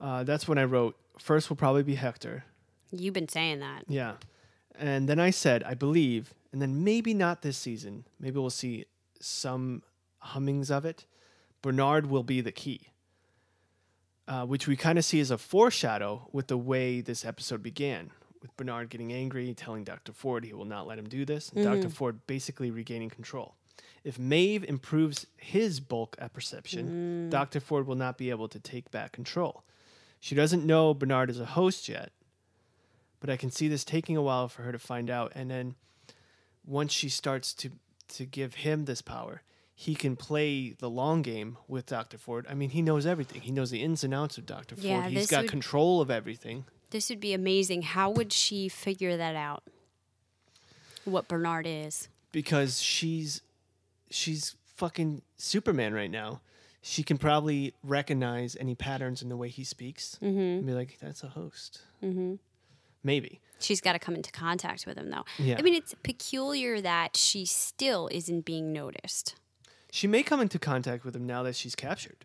Uh, that's when I wrote. First will probably be Hector. You've been saying that. Yeah. And then I said, I believe, and then maybe not this season. Maybe we'll see some hummings of it. Bernard will be the key, uh, which we kind of see as a foreshadow with the way this episode began, with Bernard getting angry, telling Dr. Ford he will not let him do this, and Dr. Mm. Ford basically regaining control. If Maeve improves his bulk apperception, mm. Dr. Ford will not be able to take back control. She doesn't know Bernard is a host yet, but I can see this taking a while for her to find out. And then once she starts to to give him this power, he can play the long game with Dr. Ford. I mean, he knows everything. He knows the ins and outs of Dr. Ford. He's got would- control of everything. This would be amazing. How would she figure that out? What Bernard is? because she's she's fucking Superman right now. She can probably recognize any patterns in the way he speaks and be like, "That's a host." Mm-hmm. Maybe. She's got to come into contact with him, though. Yeah. I mean, it's peculiar that she still isn't being noticed. She may come into contact with him now that she's captured,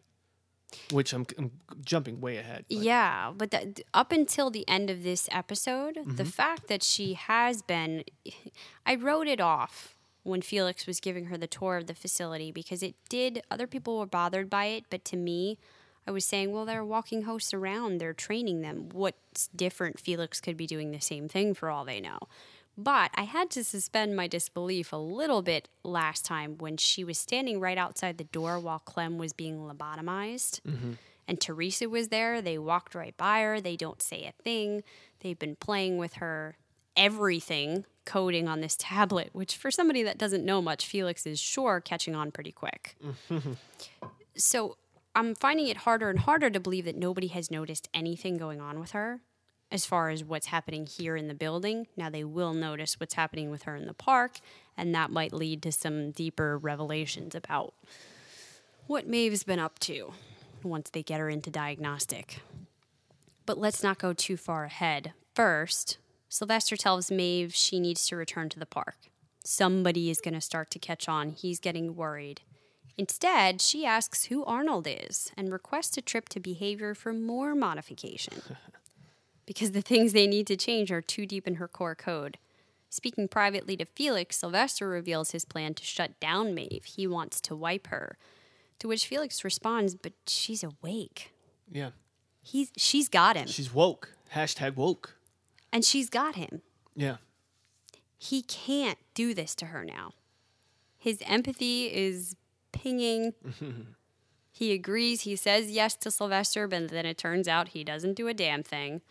which I'm, I'm jumping way ahead. but- Yeah, but that, up until the end of this episode, the Mm-hmm. fact that she has been, I wrote it off when Felix was giving her the tour of the facility because it did, other people were bothered by it, but to me, I was saying, well, they're walking hosts around, they're training them. What's different? Felix could be doing the same thing for all they know. But I had to suspend my disbelief a little bit last time when she was standing right outside the door while Clem was being lobotomized. Mm-hmm. And Teresa was there. They walked right by her. They don't say a thing. They've been playing with her everything coding on this tablet, which for somebody that doesn't know much, Felix is sure catching on pretty quick. so I'm finding it harder and harder to believe that nobody has noticed anything going on with her as far as what's happening here in the building. Now they will notice what's happening with her in the park, and that might lead to some deeper revelations about what Maeve's been up to once they get her into diagnostic. But let's not go too far ahead. First, Sylvester tells Maeve she needs to return to the park. Somebody is going to start to catch on. He's getting worried. Instead, she asks who Arnold is and requests a trip to behavior for more modification. because the things they need to change are too deep in her core code. Speaking privately to Felix, Sylvester reveals his plan to shut down Maeve. He wants to wipe her. To which Felix responds, But she's awake. Yeah. He's, she's got him. She's woke. Hashtag woke. and she's got him. Yeah. He can't do this to her now. His empathy is pinging. he agrees. He says yes to Sylvester, but then it turns out he doesn't do a damn thing.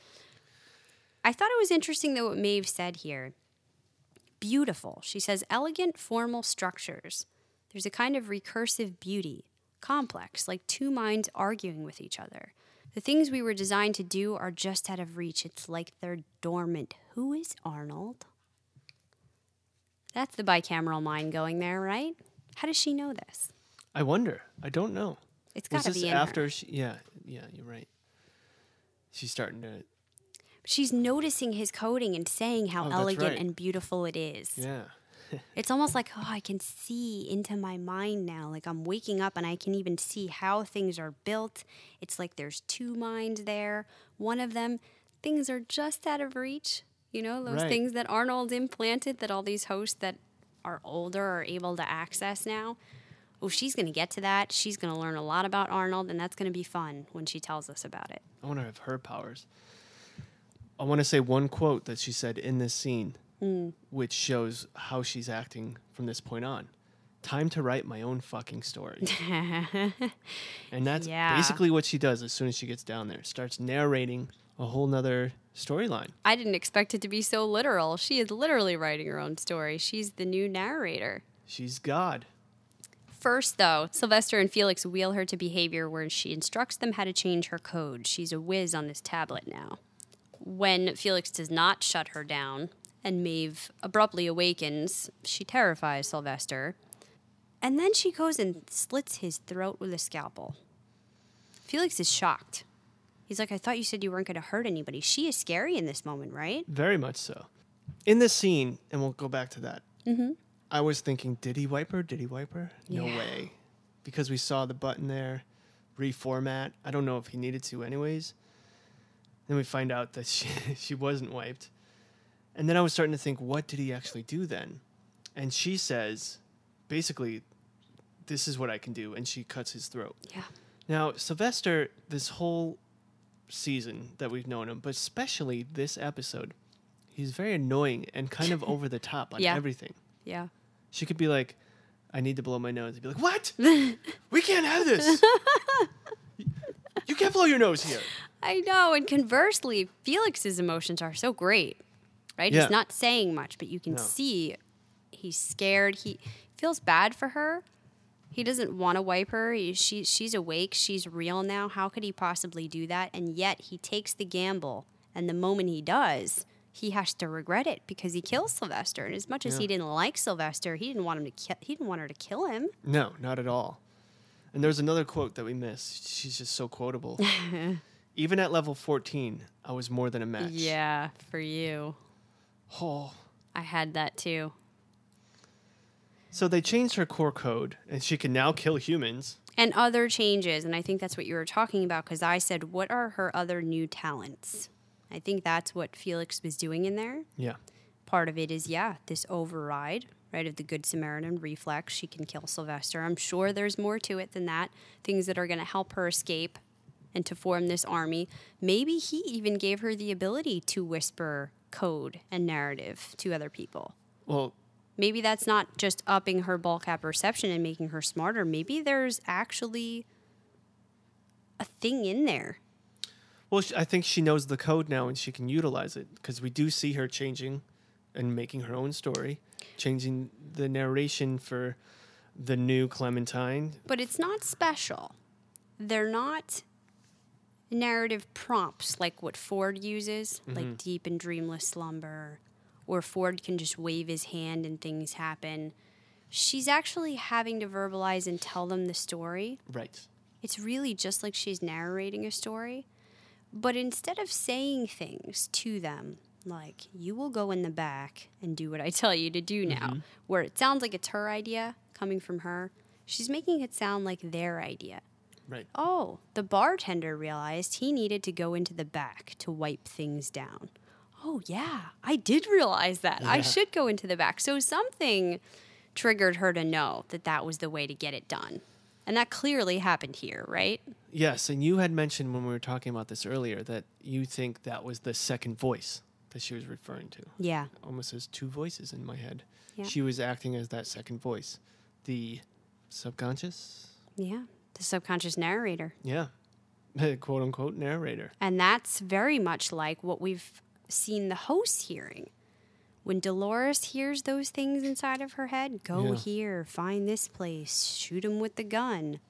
I thought it was interesting, though, what Maeve said here. Beautiful. She says elegant, formal structures. There's a kind of recursive beauty, complex, like two minds arguing with each other. The things we were designed to do are just out of reach. It's like they're dormant. Who is Arnold? That's the bicameral mind going there, right? How does she know this? I wonder. I don't know. It's got to be after she? Yeah. Yeah. You're right. She's starting to. She's noticing his coding and saying how Oh, elegant right. and beautiful it is. Yeah. It's almost like, oh, I can see into my mind now. Like I'm waking up and I can even see how things are built. It's like there's two minds there. One of them, things are just out of reach. You know, those Right. things that Arnold implanted that all these hosts that are older are able to access now. Oh, she's going to get to that. She's going to learn a lot about Arnold, and that's going to be fun when she tells us about it. I want to have her powers. I want to say one quote that she said in this scene, Hmm. which shows how she's acting from this point on. Time to write my own fucking story. and that's Yeah. basically what she does as soon as she gets down there. Starts narrating a whole nother storyline. I didn't expect it to be so literal. She is literally writing her own story. She's the new narrator. She's God. First, though, Sylvester and Felix wheel her to behavior where she instructs them how to change her code. She's a whiz on this tablet now. When Felix does not shut her down and Maeve abruptly awakens, she terrifies Sylvester. And then she goes and slits his throat with a scalpel. Felix is shocked. He's like, I thought you said you weren't going to hurt anybody. She is scary in this moment, right? Very much so. In this scene, and we'll go back to that. Mm-hmm. I was thinking, did he wipe her? Did he wipe her? No Yeah. way, because we saw the button there, reformat. I don't know if he needed to, anyways. Then we find out that she she wasn't wiped, and then I was starting to think, what did he actually do then? And she says, basically, this is what I can do, and she cuts his throat. Yeah. Now, Sylvester, this whole season that we've known him, but especially this episode, he's very annoying and kind of over the top on Yeah. everything. Yeah. She could be like, I need to blow my nose. He'd be like, What? we can't have this. you can't blow your nose here. I know. And conversely, Felix's emotions are so great, right? Yeah. He's not saying much, but you can No. see he's scared. He feels bad for her. He doesn't want to wipe her. He, she, she's awake. She's real now. How could he possibly do that? And yet he takes the gamble. And the moment he does, he has to regret it because he kills Sylvester. And as much as he didn't like Sylvester, he didn't want him to. Ki- he didn't want her to kill him. No, not at all. And there's another quote that we missed. She's just so quotable. Even at level 14, I was more than a match. Yeah, for you. Oh. I had that too. So they changed her core code, and she can now kill humans. and other changes and i think that's what you were talking about because i said what are her other new talents i think that's what felix was doing in there Yeah. part of it is yeah this override right of the good samaritan reflex she can kill sylvester i'm sure there's more to it than that things that are going to help her escape and to form this army maybe he even gave her the ability to whisper code and narrative to other people Well, maybe that's not just upping her bulk apperception and making her smarter. Maybe there's actually a thing in there. Well, I think she knows the code now and she can utilize it because we do see her changing and making her own story, changing the narration for the new Clementine. But it's not special. They're not narrative prompts like what Ford uses, like mm-hmm. deep and dreamless slumber, or Ford can just wave his hand and things happen. She's actually having to verbalize and tell them the story. Right. It's really just like she's narrating a story. But instead of saying things to them, like, you will go in the back and do what I tell you to do now, mm-hmm. where it sounds like it's her idea coming from her, she's making it sound like their idea. Right. Oh, the bartender realized he needed to go into the back to wipe things down. Oh, yeah, I did realize that. I should go into the back. So something triggered her to know that that was the way to get it done. And that clearly happened here, right? Yes, and you had mentioned when we were talking about this earlier that you think that was the second voice that she was referring to. Yeah. Almost as two voices in my head. Yeah. She was acting as that second voice. The subconscious? Yeah. The subconscious narrator. Yeah. Quote unquote narrator. And that's very much like what we've seen the host hearing. When Dolores hears those things inside of her head, go Yeah. here, find this place, shoot him with the gun.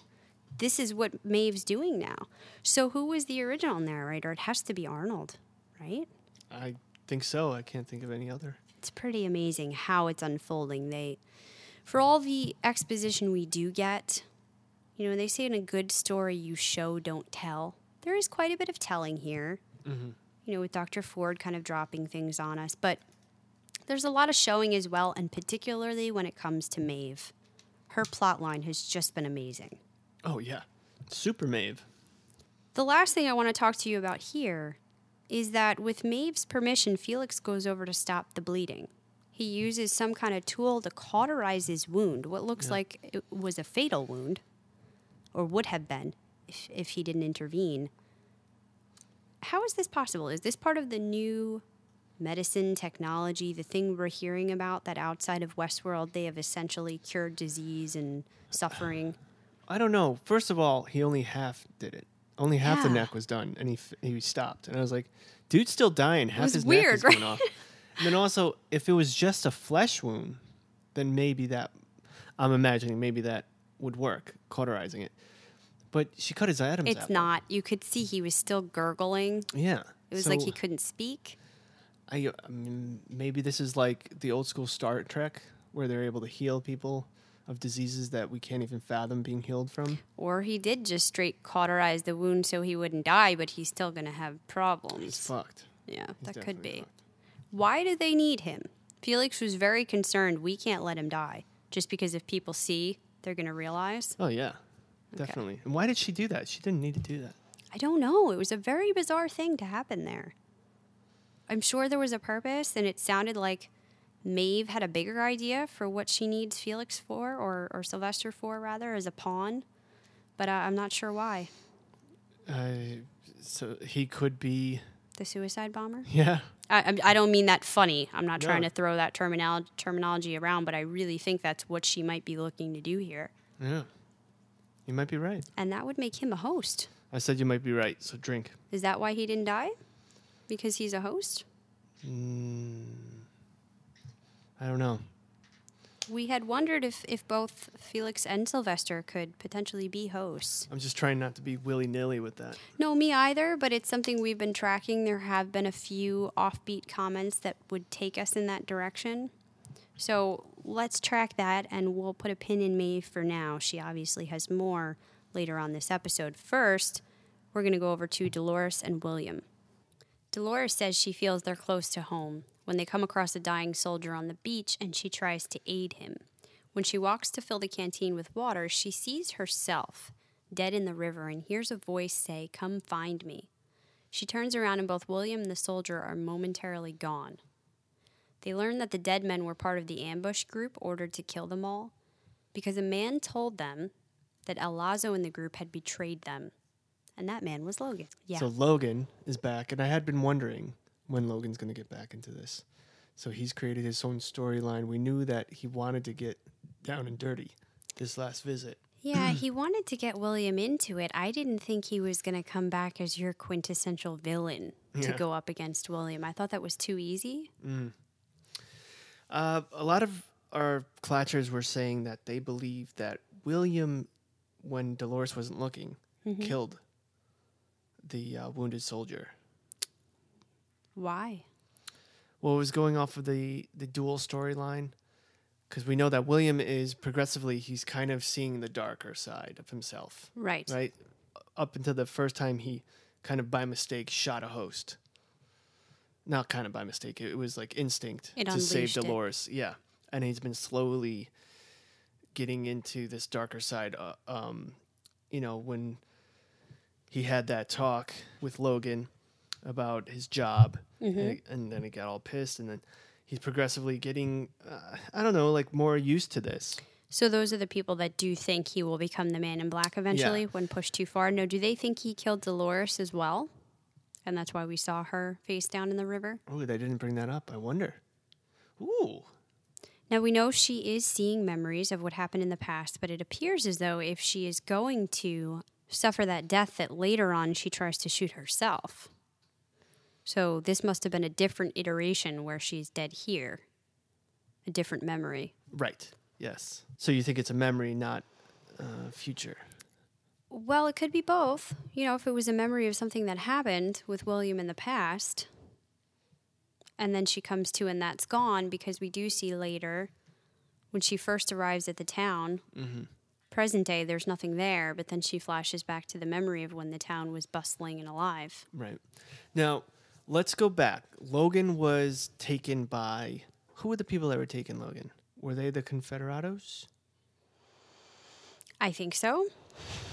This is what Maeve's doing now. So, who was the original narrator? It has to be Arnold, right? I think so. I can't think of any other. It's pretty amazing how it's unfolding. They, for all the exposition we do get, you know, they say in a good story, you show, don't tell. There is quite a bit of telling here, mm-hmm. you know, with Dr. Ford kind of dropping things on us. But there's a lot of showing as well, and particularly when it comes to Maeve. Her plot line has just been amazing. Oh, yeah. Super Maeve. The last thing I want to talk to you about here is that with Maeve's permission, Felix goes over to stop the bleeding. He uses some kind of tool to cauterize his wound, what looks like it was a fatal wound, or would have been if, if he didn't intervene. How is this possible? Is this part of the new medicine technology, the thing we're hearing about that outside of Westworld they have essentially cured disease and suffering? I don't know. First of all, he only half did it. Only half the neck was done, and he f- he stopped. And I was like, "Dude's still dying. Half his weird, neck is right? going off." And then also, if it was just a flesh wound, then maybe that I'm imagining maybe that would work, cauterizing it. But she cut his Adam's It's apple. not. You could see he was still gurgling. Yeah, It was like he couldn't speak. I, I mean, maybe this is like the old school Star Trek where they're able to heal people of diseases that we can't even fathom being healed from. Or he did just straight cauterize the wound so he wouldn't die, but he's still going to have problems. He's fucked. Yeah, He's that could be. fucked. Why do they need him? Felix was very concerned we can't let him die just because if people see, they're going to realize. Oh yeah, definitely. And why did she do that? She didn't need to do that. I don't know. It was a very bizarre thing to happen there. I'm sure there was a purpose, and it sounded like Maeve had a bigger idea for what she needs Felix for, or, or Sylvester for, rather, as a pawn. But uh, I'm not sure why. Uh, so he could be. The suicide bomber? Yeah. I, I'm- don't mean that funny. I'm not trying to throw that terminal, terminology around, but I really think that's what she might be looking to do here. Yeah. You might be right. And that would make him a host. I said you might be right. So drink. Is that why he didn't die? Because he's a host? Mm, I don't know. We had wondered if, if both Felix and Sylvester could potentially be hosts. I'm just trying not to be willy nilly with that. No, me either, but it's something we've been tracking. There have been a few offbeat comments that would take us in that direction. So let's track that and we'll put a pin in Maeve for now. She obviously has more later on this episode. First, we're going to go over to Dolores and William. Dolores says she feels they're close to home when they come across a dying soldier on the beach and she tries to aid him. When she walks to fill the canteen with water, she sees herself dead in the river and hears a voice say, Come find me. She turns around and both William and the soldier are momentarily gone. They learn that the dead men were part of the ambush group ordered to kill them all because a man told them that El Lazo and the group had betrayed them. And that man was Logan. Yeah. So Logan is back, and I had been wondering when Logan's going to get back into this. So he's created his own storyline. We knew that he wanted to get down and dirty this last visit. Yeah, he wanted to get William into it. I didn't think he was going to come back as your quintessential villain to Yeah. go up against William. I thought that was too easy. Uh, a lot of our clatchers were saying that they believe that William, when Dolores wasn't looking, killed the uh, wounded soldier. Why? Well, it was going off of the the dual storyline because we know that William is progressively he's kind of seeing the darker side of himself, Right. right? Up until the first time he kind of by mistake shot a host. Not kind of by mistake. It was like instinct It to save unleashed it. Dolores. Yeah, and he's been slowly getting into this darker side. Uh, um, you know when he had that talk with Logan about his job, Mm-hmm. and, and then he got all pissed, and then he's progressively getting, uh, I don't know, like more used to this. So those are the people that do think he will become the man in black eventually Yeah. when pushed too far. No, do they think he killed Dolores as well? And that's why we saw her face down in the river? Oh, they didn't bring that up. I wonder. Ooh, Now we know she is seeing memories of what happened in the past, but it appears as though if she is going to suffer that death that later on she tries to shoot herself. So this must have been a different iteration where she's dead here. A different memory. right. Yes. So you think it's a memory, not uh, future? Well, it could be both. You know, if it was a memory of something that happened with William in the past, and then she comes to and that's gone because we do see later when she first arrives at the town, present day, there's nothing there, but then she flashes back to the memory of when the town was bustling and alive. Right. Now, let's go back. Logan was taken by who were the people that were taking Logan? Were they the Confederados? I think so.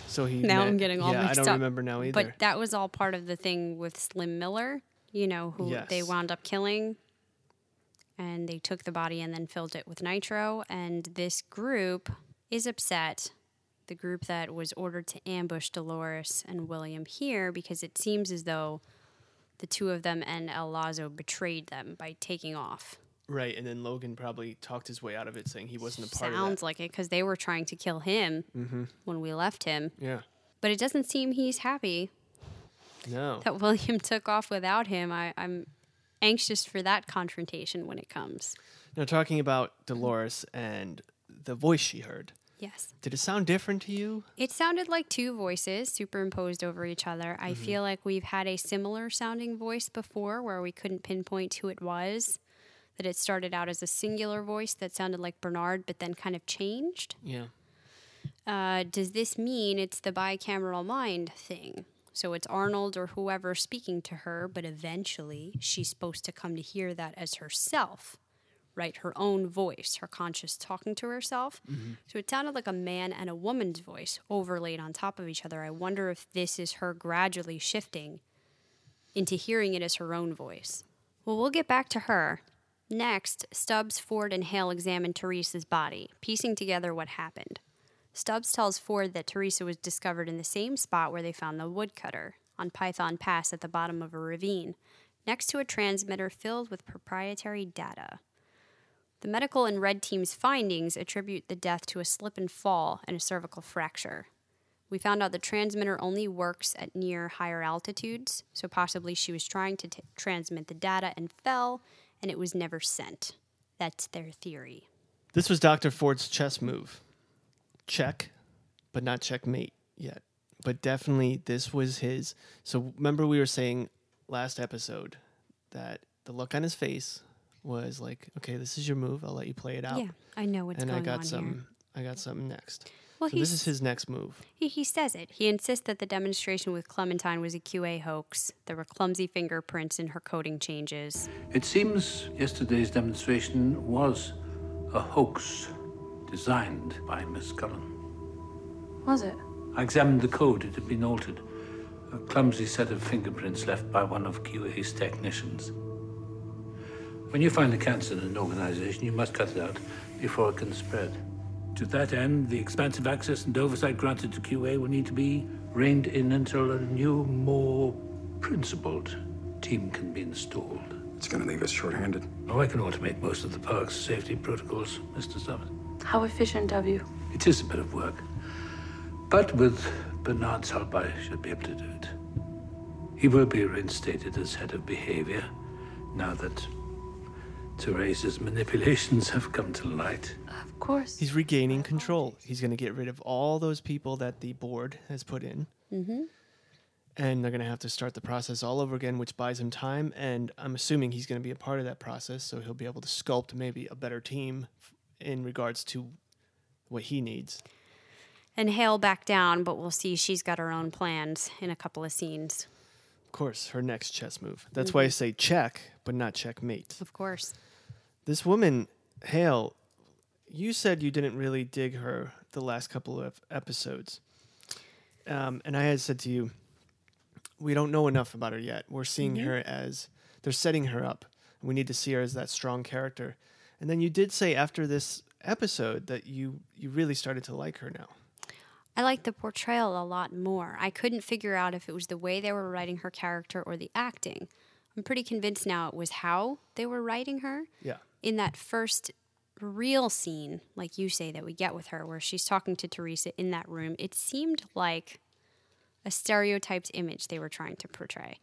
So he Now met- I'm getting all yeah, mixed I don't remember now either. But that was all part of the thing with Slim Miller, you know, who they wound up killing. And they took the body and then filled it with nitro. And this group is upset. The group that was ordered to ambush Dolores and William here because it seems as though the two of them and El Lazo betrayed them by taking off. right, and then Logan probably talked his way out of it, saying he wasn't a part Sounds of that. like it because they were trying to kill him mm-hmm. when we left him. yeah. But it doesn't seem he's happy No. that William took off without him. I, I'm anxious for that confrontation when it comes. Now talking about Dolores and the voice she heard. Yes. Did it sound different to you? It sounded like two voices superimposed over each other. I feel like we've had a similar sounding voice before where we couldn't pinpoint who it was. that it started out as a singular voice that sounded like Bernard, but then kind of changed. Yeah. Uh, does this mean it's the bicameral mind thing? So it's Arnold or whoever speaking to her, but eventually she's supposed to come to hear that as herself, right? Her own voice, her conscious talking to herself. Mm-hmm. So it sounded like a man and a woman's voice overlaid on top of each other. I wonder if this is her gradually shifting into hearing it as her own voice. Well, we'll get back to her. Next, Stubbs, Ford, and Hale examine Teresa's body, piecing together what happened. Stubbs tells Ford that Teresa was discovered in the same spot where they found the woodcutter, on Python Pass at the bottom of a ravine, next to a transmitter filled with proprietary data. The medical and red team's findings attribute the death to a slip and fall and a cervical fracture. We found out the transmitter only works at near higher altitudes, so possibly she was trying to t- transmit the data and fell, and it was never sent. That's their theory. This was Dr. Ford's chess move. Check, but not checkmate yet. But definitely this was his. So remember we were saying last episode that the look on his face was like, okay, this is your move. I'll let you play it out. Yeah, I know what's and going I got some here. I got something next. Well, so this is his next move. He, he says it. He insists that the demonstration with Clementine was a QA hoax. There were clumsy fingerprints in her coding changes. It seems yesterday's demonstration was a hoax designed by Miss Cullen. Was it? I examined the code. It had been altered. A clumsy set of fingerprints left by one of QA's technicians. When you find a cancer in an organization, you must cut it out before it can spread. To that end, the expansive access and oversight granted to QA will need to be reined in until a new, more principled team can be installed. It's gonna leave us short-handed. Oh, I can automate most of the park's safety protocols, Mr. Stubbs. How efficient of you. It is a bit of work. But with Bernard's help, I should be able to do it. He will be reinstated as head of behavior now that Teresa's manipulations have come to light. Of course. He's regaining control. He's going to get rid of all those people that the board has put in. Mm-hmm. And they're going to have to start the process all over again, which buys him time. And I'm assuming he's going to be a part of that process. So he'll be able to sculpt maybe a better team in regards to what he needs. And Hale back down, but we'll see she's got her own plans in a couple of scenes. Of course, her next chess move. That's why I say check, but not checkmate. Of course. This woman, Hale, you said you didn't really dig her the last couple of episodes. Um, and I had said to you, we don't know enough about her yet. We're seeing her as they're setting her up. We need to see her as that strong character. And then you did say after this episode that you you really started to like her now. I like the portrayal a lot more. I couldn't figure out if it was the way they were writing her character or the acting. I'm pretty convinced now it was how they were writing her. Yeah. In that first real scene, like you say, that we get with her, where she's talking to Teresa in that room, it seemed like a stereotyped image they were trying to portray.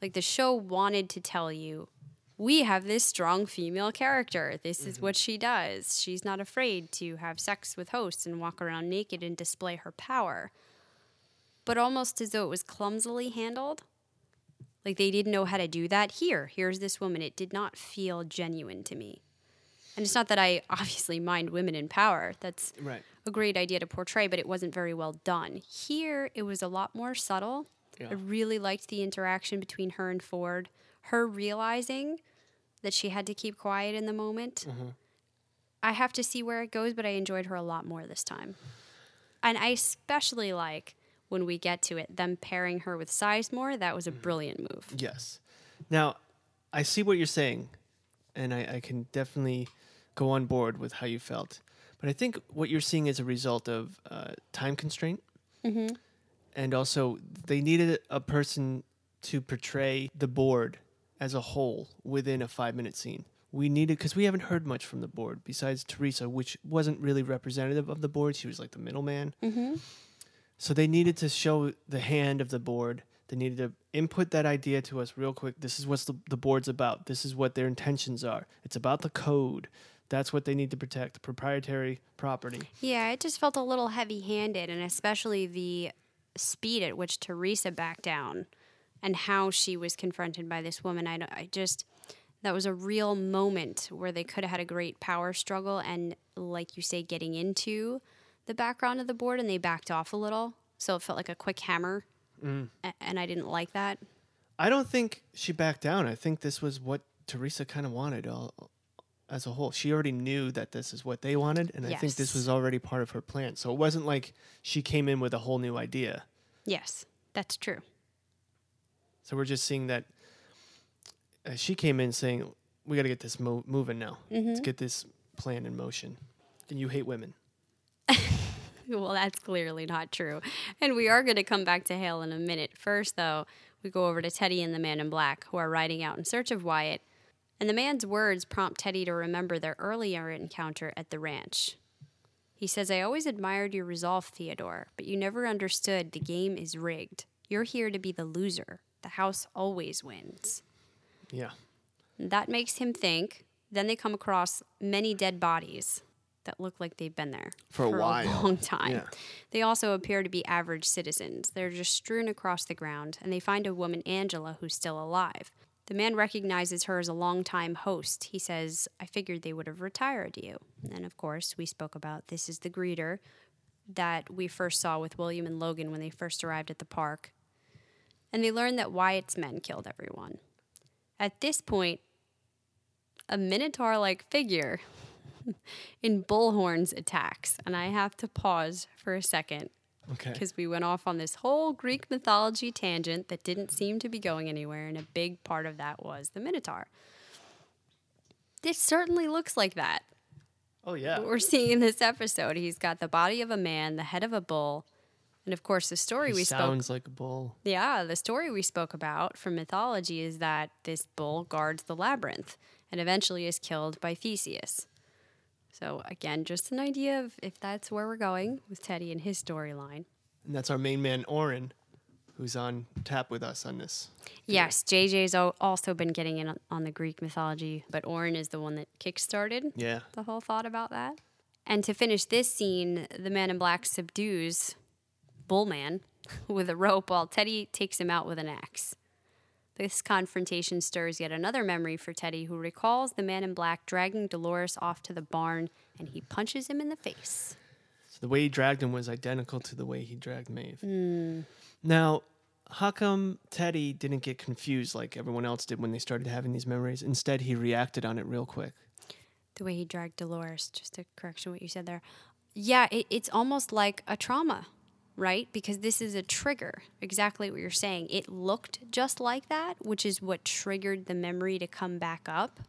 Like the show wanted to tell you, we have this strong female character. This is mm-hmm. what she does. She's not afraid to have sex with hosts and walk around naked and display her power. But almost as though it was clumsily handled. Like they didn't know how to do that. Here, here's this woman. It did not feel genuine to me. And it's not that I obviously mind women in power. That's Right. a great idea to portray, but it wasn't very well done. Here, it was a lot more subtle. Yeah. I really liked the interaction between her and Ford. Her realizing that she had to keep quiet in the moment. Mm-hmm. I have to see where it goes, but I enjoyed her a lot more this time. And I especially like when we get to it, them pairing her with Sizemore. That was a mm-hmm. brilliant move. Yes. Now, I see what you're saying, and I, I can definitely go on board with how you felt. But I think what you're seeing is a result of uh, time constraint. Mm-hmm. And also, they needed a person to portray the board as a whole within a five minute scene. We needed, because we haven't heard much from the board besides Teresa, which wasn't really representative of the board. She was like the middleman. Mm-hmm. So they needed to show the hand of the board. They needed to input that idea to us real quick. This is what the, the board's about. This is what their intentions are. It's about the code. That's what they need to protect proprietary property. Yeah, it just felt a little heavy handed, and especially the speed at which Teresa backed down and how she was confronted by this woman. I, I just, That was a real moment where they could have had a great power struggle and, like you say, getting into the background of the board and they backed off a little. So it felt like a quick hammer. Mm. A- And I didn't like that. I don't think she backed down. I think this was what Teresa kind of wanted all, as a whole. She already knew that this is what they wanted, and I think this was already part of her plan. So it wasn't like she came in with a whole new idea. Yes, that's true. So we're just seeing that uh, she came in saying, "We got to get this mo- moving now. Let's get this plan in motion." And you hate women. Well, that's clearly not true. And we are going to come back to Hale in a minute. First, though, we go over to Teddy and the man in black, who are riding out in search of Wyatt. And the man's words prompt Teddy to remember their earlier encounter at the ranch. He says, I always admired your resolve, Theodore, but you never understood the game is rigged. You're here to be the loser. The house always wins. Yeah. That makes him think. Then they come across many dead bodies that look like they've been there For a while. long time. Yeah. They also appear to be average citizens. They're just strewn across the ground, and they find a woman, Angela, who's still alive. The man recognizes her as a longtime host. He says, I figured they would have retired you. And of course, we spoke about this is the greeter that we first saw with William and Logan when they first arrived at the park. And they learn that Wyatt's men killed everyone. At this point, a minotaur like figure in bullhorns attacks. And I have to pause for a second Okay. because we went off on this whole Greek mythology tangent that didn't seem to be going anywhere. And a big part of that was the minotaur. This certainly looks like that. Oh yeah. What we're seeing in this episode. He's got the body of a man, the head of a bull. And of course, the story He we spoke sounds like a bull. yeah, the story we spoke about from mythology is that this bull guards the labyrinth and eventually is killed by Theseus. So, again, just an idea of if that's where we're going with Teddy and his storyline. And that's our main man, Oren, who's on tap with us on this. Yes, JJ's al- also been getting in on- the Greek mythology, but Orin is the one that kickstarted Yeah. the whole thought about that. And to finish this scene, the man in black subdues Bullman with a rope while Teddy takes him out with an axe. This confrontation stirs yet another memory for Teddy, who recalls the man in black dragging Dolores off to the barn and he punches him in the face. So the way he dragged him was identical to the way he dragged Maeve. Hmm. Now, how come Teddy didn't get confused like everyone else did when they started having these memories? Instead, he reacted on it real quick. The way he dragged Dolores, just a correction what you said there. Yeah, it, it's almost like a trauma, right? Because this is a trigger, exactly what you're saying. It looked just like that, which is what triggered the memory to come back up.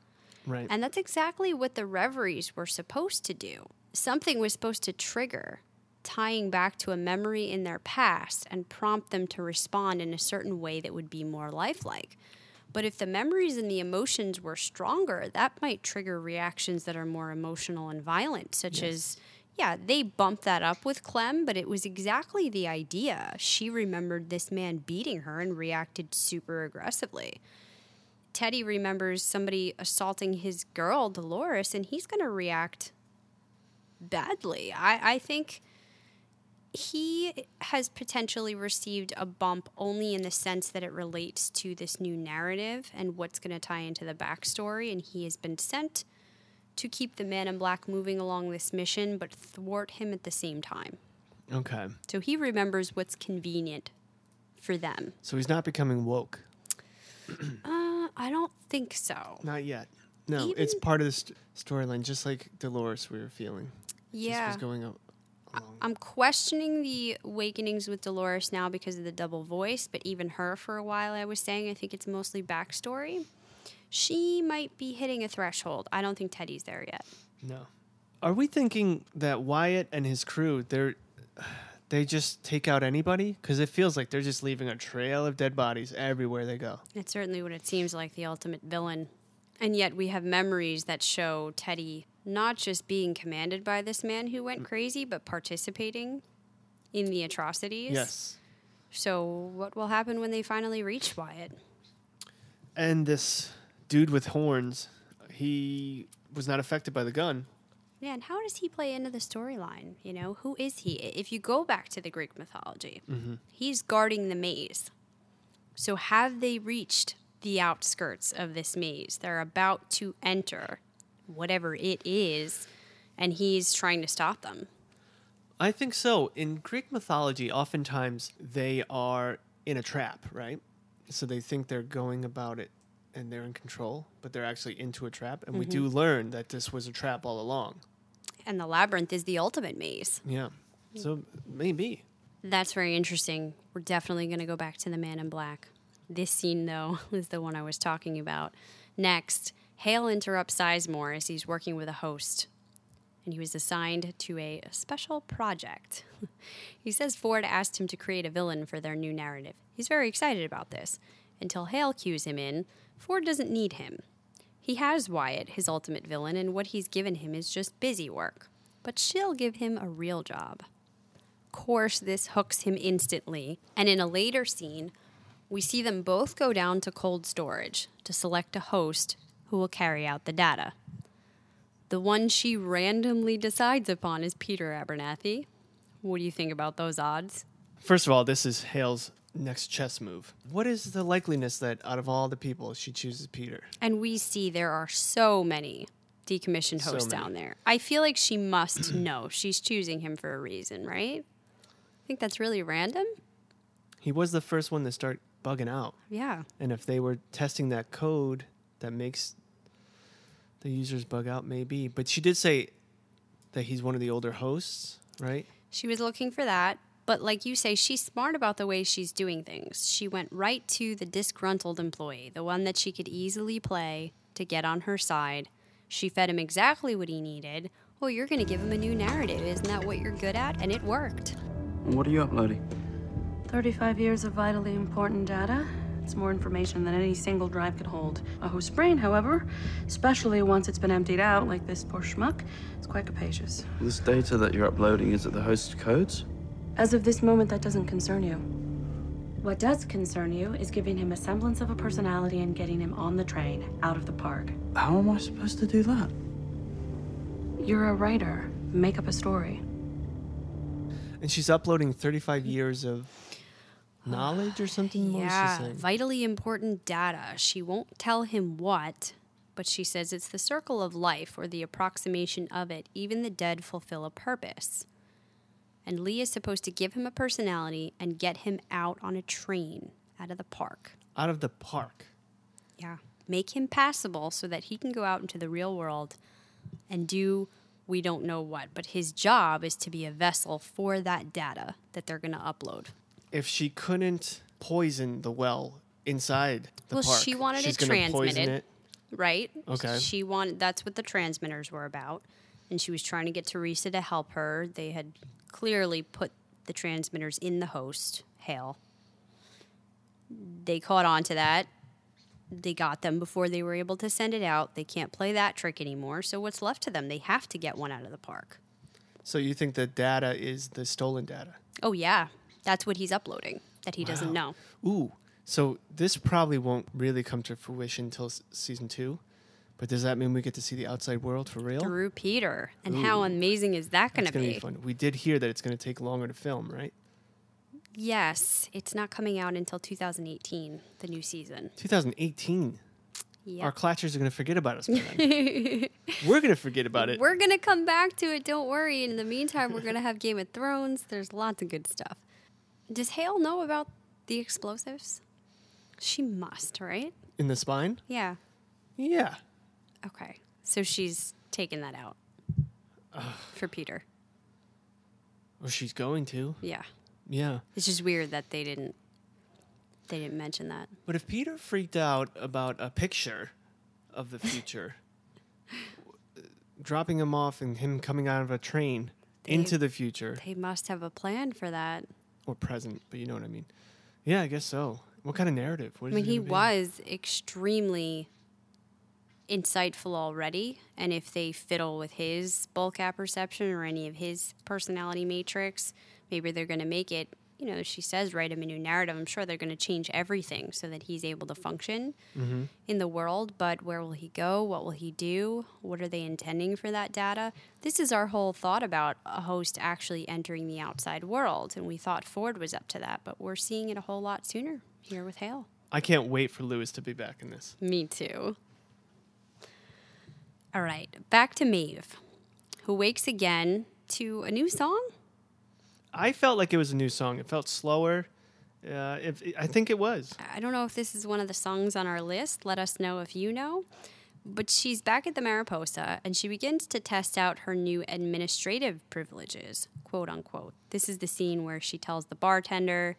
Right. And that's exactly what the reveries were supposed to do. Something was supposed to trigger, tying back to a memory in their past and prompt them to respond in a certain way that would be more lifelike. But if the memories and the emotions were stronger, that might trigger reactions that are more emotional and violent, such as, yeah, they bumped that up with Clem, but it was exactly the idea. She remembered this man beating her and reacted super aggressively. Teddy remembers somebody assaulting his girl, Dolores, and he's going to react badly. I, I think he has potentially received a bump only in the sense that it relates to this new narrative and what's going to tie into the backstory. And he has been sent to keep the man in black moving along this mission, but thwart him at the same time. Okay. So he remembers what's convenient for them. So he's not becoming woke. Uh, I don't think so. Not yet. No, it's part of the st- storyline, just like Dolores we were feeling. Just Yeah. was going along. I'm questioning the awakenings with Dolores now because of the double voice, but even her for a while I was saying I think it's mostly backstory. She might be hitting a threshold. I don't think Teddy's there yet. No. Are we thinking that Wyatt and his crew, they're they just take out anybody? Because it feels like they're just leaving a trail of dead bodies everywhere they go. It's certainly what it seems like the ultimate villain. And yet we have memories that show Teddy not just being commanded by this man who went mm. crazy, but participating in the atrocities. Yes. So what will happen when they finally reach Wyatt? And this dude with horns, he was not affected by the gun. Yeah, and how does he play into the storyline? You know, who is he? If you go back to the Greek mythology, mm-hmm. he's guarding the maze. So have they reached the outskirts of this maze. They're about to enter whatever it is, and he's trying to stop them. I think so. In Greek mythology, oftentimes they are in a trap, right? So they think they're going about it and they're in control, but they're actually into a trap. And we do mm-hmm. learn that this was a trap all along. And the labyrinth is the ultimate maze. Yeah. Mm. So maybe. That's very interesting. We're definitely going to go back to the man in black. This scene, though, is the one I was talking about. Next, Hale interrupts Sizemore as he's working with a host, and he was assigned to a special project. he says Ford asked him to create a villain for their new narrative. He's very excited about this. Until Hale cues him in, Ford doesn't need him. He has Wyatt, his ultimate villain, and what he's given him is just busy work. But she'll give him a real job course, this hooks him instantly. And in a later scene, we see them both go down to cold storage to select a host who will carry out the data. The one she randomly decides upon is Peter Abernathy. What do you think about those odds? First of all, this is Hale's next chess move. What is the likeliness that out of all the people she chooses Peter? And we see there are so many decommissioned So hosts many. down there. I feel like she must know. She's choosing him for a reason, right? I think that's really random. He was the first one to start bugging out. Yeah. And if they were testing that code that makes the users bug out, maybe. But she did say that he's one of the older hosts, right? She was looking for that. But like you say, she's smart about the way she's doing things. She went right to the disgruntled employee, the one that she could easily play to get on her side. She fed him exactly what he needed. Oh, you're going to give him a new narrative. Isn't that what you're good at? And it worked. What are you uploading? 35 years of vitally important data. It's more information than any single drive could hold. A host brain, however, especially once it's been emptied out, like this poor schmuck, is quite capacious. This data that you're uploading, is it the host codes? As of this moment, that doesn't concern you. What does concern you is giving him a semblance of a personality and getting him on the train, out of the park. How am I supposed to do that? You're a writer. Make up a story. And she's uploading 35 years of knowledge or something? What Yeah, vitally important data. She won't tell him what, but she says it's the circle of life or the approximation of it. Even the dead fulfill a purpose. And Lee is supposed to give him a personality and get him out on a train out of the park. Out of the park. Yeah. Make him passable so that he can go out into the real world and do we don't know what. But his job is to be a vessel for that data that they're going to upload. If she couldn't poison the well inside the Well, park, she wanted she's it transmitted. it. right? Okay. She wanted that's what the transmitters were about, and she was trying to get Theresa to help her. They had clearly put the transmitters in the host, Hale. They caught on to that. They got them before they were able to send it out. They can't play that trick anymore. So what's left to them? They have to get one out of the park. So you think the data is the stolen data? Oh yeah, that's what he's uploading that he doesn't know. Ooh. So this probably won't really come to fruition until s- season two. But does that mean we get to see the outside world for real? Through Peter, and how amazing is that going to be? It's gonna be? be fun. We did hear that it's gonna take longer to film, right? Yes, it's not coming out until 2018, the new season. 2018. Yeah. Our clatchers are gonna forget about us. We're gonna forget about it. We're gonna come back to it. Don't worry. In the meantime, we're gonna have Game of Thrones. There's lots of good stuff. Does Hale know about the explosives? She must, right? In the spine? Yeah. Yeah. Okay. So she's taking that out for Peter. Or she's going to. Yeah. Yeah. It's just weird that they didn't. They didn't mention that. But if Peter freaked out about a picture of the future, dropping him off and him coming out of a train into the future They must have a plan for that. or present, but you know what I mean. Yeah, I guess so. What kind of narrative? What I mean, he be? was extremely insightful already. And if they fiddle with his bulk apperception or any of his personality matrix, maybe they're going to make it, you know, she says, write him a new narrative. I'm sure they're going to change everything so that he's able to function mm-hmm. in the world. But where will he go? What will he do? What are they intending for that data? This is our whole thought about a host actually entering the outside world. And we thought Ford was up to that, but we're seeing it a whole lot sooner here with Hale. I can't wait for Lewis to be back in this. Me too. All right, back to Maeve, who wakes again to a new song. I felt like it was a new song. It felt slower. Uh, if, I think it was. I don't know if this is one of the songs on our list. Let us know if you know. But she's back at the Mariposa and she begins to test out her new administrative privileges, quote unquote. This is the scene where she tells the bartender,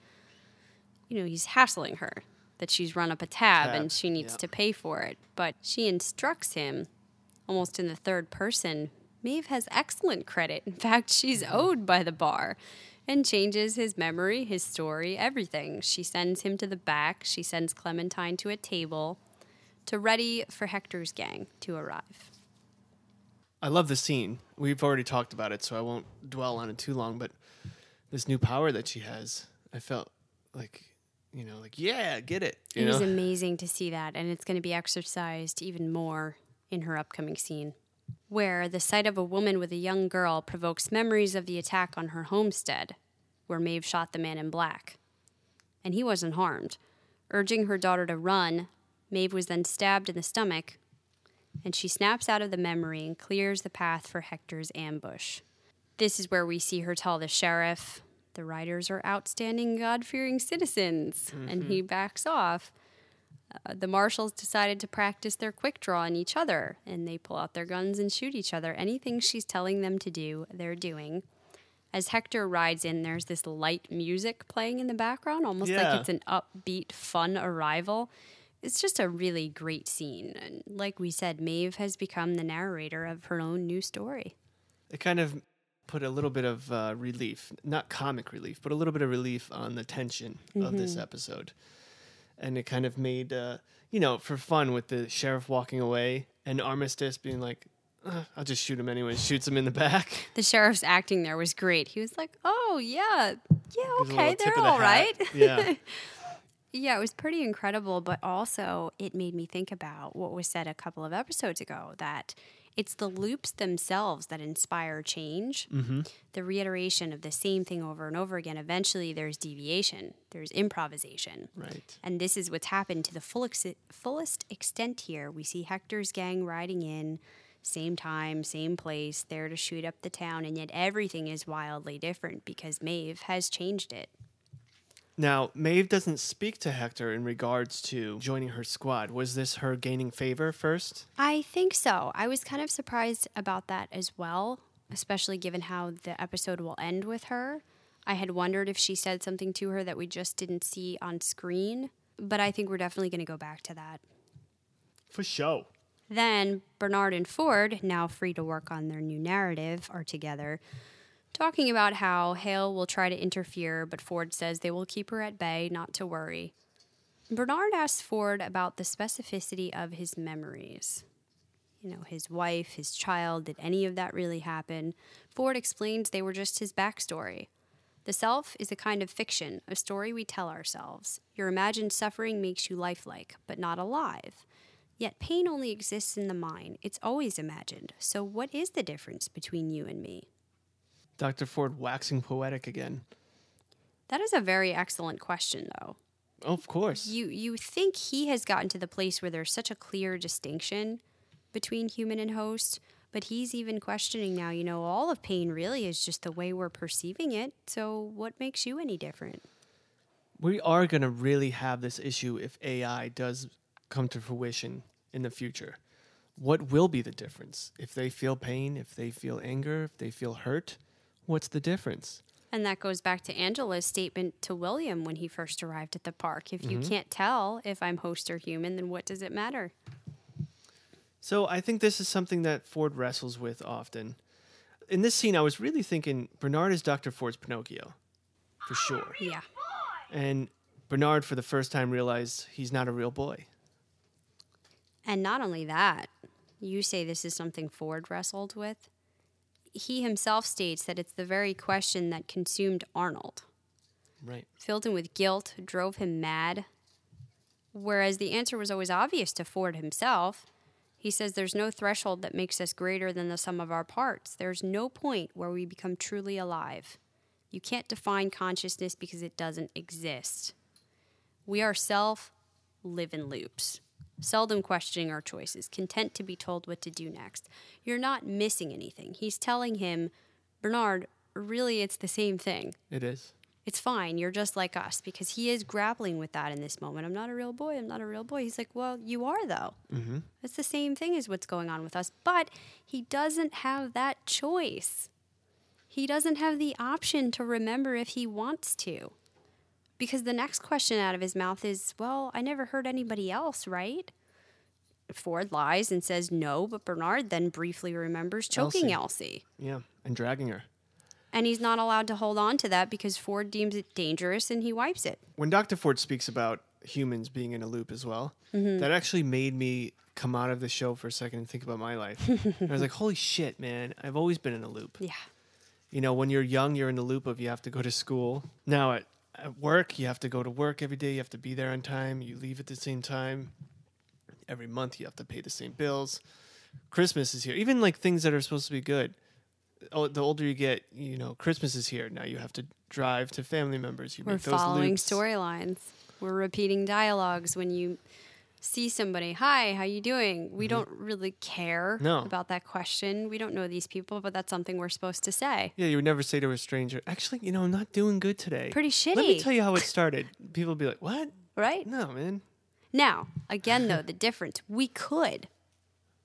you know, he's hassling her that she's run up a tab, Tab, and she needs yeah. to pay for it. But she instructs him almost in the third person. Maeve has excellent credit. In fact, she's mm-hmm. owed by the bar and changes his memory, his story, everything. She sends him to the back. She sends Clementine to a table to ready for Hector's gang to arrive. I love the scene. We've already talked about it, so I won't dwell on it too long. But this new power that she has, I felt like, you know, like yeah, get it. It know, is amazing to see that, and it's going to be exercised even more in her upcoming scene, where the sight of a woman with a young girl provokes memories of the attack on her homestead, where Maeve shot the man in black. And he wasn't harmed. Urging her daughter to run, Maeve was then stabbed in the stomach, and she snaps out of the memory and clears the path for Hector's ambush. This is where we see her tell the sheriff, the riders are outstanding, God fearing citizens, and he mm-hmm. backs off. Uh, the marshals decided to practice their quick draw on each other, and they pull out their guns and shoot each other. Anything she's telling them to do, they're doing. As Hector rides in, there's this light music playing in the background, almost Yeah. like it's an upbeat, fun arrival. It's just a really great scene. And like we said, Maeve has become the narrator of her own new story. it kind of put a little bit of uh, relief, not comic relief, but a little bit of relief on the tension of this episode. And it kind of made, uh, you know, for fun with the sheriff walking away and Armistice being like, "Uh, I'll just shoot him anyway. Shoots him in the back. The sheriff's acting there was great. He was like, "Oh yeah, yeah, okay, they're of the all right." Yeah. Yeah, it was pretty incredible, but also it made me think about what was said a couple of episodes ago that it's the loops themselves that inspire change. Mm-hmm. The reiteration of the same thing over and over again. Eventually, there's deviation, there's improvisation. Right. And this is what's happened to the full ex- fullest extent here. We see Hector's gang riding in, same time, same place, there to shoot up the town, and yet everything is wildly different because Maeve has changed it. Now, Maeve doesn't speak to Hector in regards to joining her squad. Was this her gaining favor first? I think so. I was kind of surprised about that as well, especially given how the episode will end with her. I had wondered if she said something to her that we just didn't see on screen, but I think we're definitely going to go back to that. For sure. Then Bernard and Ford, now free to work on their new narrative, are together, talking about how Hale will try to interfere, but Ford says they will keep her at bay, not to worry. Bernard asks Ford about the specificity of his memories. You know, his wife, his child, did any of that really happen? Ford explains they were just his backstory. The self is a kind of fiction, a story we tell ourselves. Your imagined suffering makes you lifelike, but not alive. Yet pain only exists in the mind. It's always imagined. So, what is the difference between you and me? Dr. Ford waxing poetic again. That is a very excellent question, though. Of course. You you think he has gotten to the place where there's such a clear distinction between human and host, but he's even questioning now, you know, all of pain really is just the way we're perceiving it. So what makes you any different? we are going to really have this issue if AI does come to fruition in the future. What will be the difference? If they feel pain, if they feel anger, if they feel hurt, what's the difference? And that goes back to Angela's statement to William when he first arrived at the park. If you mm-hmm. can't tell if I'm host or human, then what does it matter? So I think this is something that Ford wrestles with often. In this scene, I was really thinking Bernard is Dr. Ford's Pinocchio, for sure. Yeah. And Bernard, for the first time, realized he's not a real boy. And not only that, you say this is something Ford wrestled with. He himself states that it's the very question that consumed Arnold, Right. filled him with guilt, drove him mad. Whereas the answer was always obvious to Ford himself. He says there's no threshold that makes us greater than the sum of our parts. There's no point where we become truly alive. You can't define consciousness because it doesn't exist. We are self, live in loops, seldom questioning our choices, content to be told what to do next. You're not missing anything. He's telling him, Bernard, really, it's the same thing. It is. It's fine. You're just like us because he is grappling with that in this moment. I'm not a real boy. I'm not a real boy. He's like, well, you are though. Mm-hmm. It's the same thing as what's going on with us. But he doesn't have that choice. He doesn't have the option to remember if he wants to. Because the next question out of his mouth is, well, I never heard anybody else, right? Ford lies and says no, but Bernard then briefly remembers choking Elsie. Yeah. And dragging her. And he's not allowed to hold on to that because Ford deems it dangerous and he wipes it. When Dr. Ford speaks about humans being in a loop as well, Mm-hmm. that actually made me come out of the show for a second and think about my life. I was like, holy shit, man, I've always been in a loop. Yeah. You know, when you're young, you're in a loop of you have to go to school. Now at, at work, you have to go to work every day. You have to be there on time. You leave at the same time. Every month, you have to pay the same bills. Christmas is here. Even like things that are supposed to be good. Oh, the older you get, you know, Christmas is here. Now you have to drive to family members. You We're make those following storylines. We're repeating dialogues when you see somebody, "Hi, how you doing?" We don't really care Mm-hmm. No. about that question. We don't know these people, but that's something we're supposed to say. Yeah, you would never say to a stranger, actually, you know, I'm not doing good today. Pretty shitty Let me tell you how it started. People would be like, what? Right? No, man. Now, again though, the difference, we could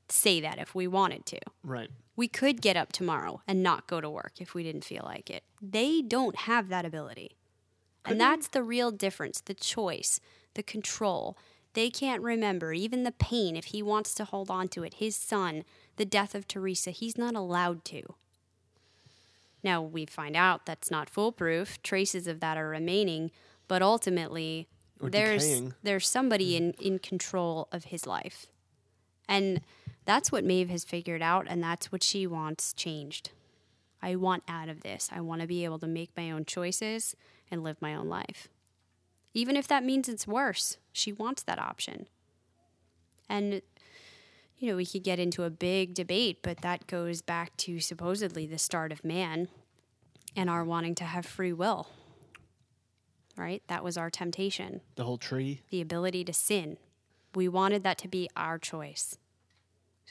say that if we wanted to. Right. We could get up tomorrow and not go to work if we didn't feel like it. They don't have that ability. and that's the real difference the choice, the control. They can't remember even the pain if he wants to hold on to it. His son, the death of Theresa, he's not allowed to. Now, we find out that's not foolproof. Traces of that are remaining, but ultimately, Or there's decaying. there's somebody mm-hmm. in, in control of his life. And that's what Maeve has figured out, and that's what she wants changed. I want out of this. I want to be able to make my own choices and live my own life. Even if that means it's worse, she wants that option. And, you know, we could get into a big debate, but that goes back to supposedly the start of man and our wanting to have free will. Right? That was our temptation The whole tree. the ability to sin. We wanted that to be our choice.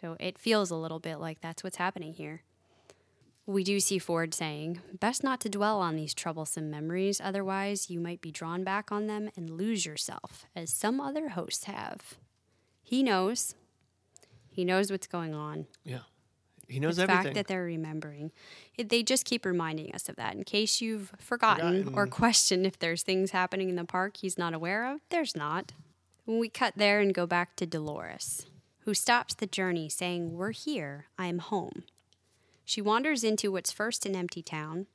So it feels a little bit like that's what's happening here. We do see Ford saying, Best not to dwell on these troublesome memories, otherwise, you might be drawn back on them and lose yourself, as some other hosts have. He knows. He knows what's going on. Yeah. He knows everything. the everything. fact that they're remembering. It, they just keep reminding us of that. In case you've forgotten, or Forgotten. questioned if there's things happening in the park he's not aware of, there's not. When we cut there and go back to Dolores, who stops the journey saying, We're here, I'm home. She wanders into what's first an empty town,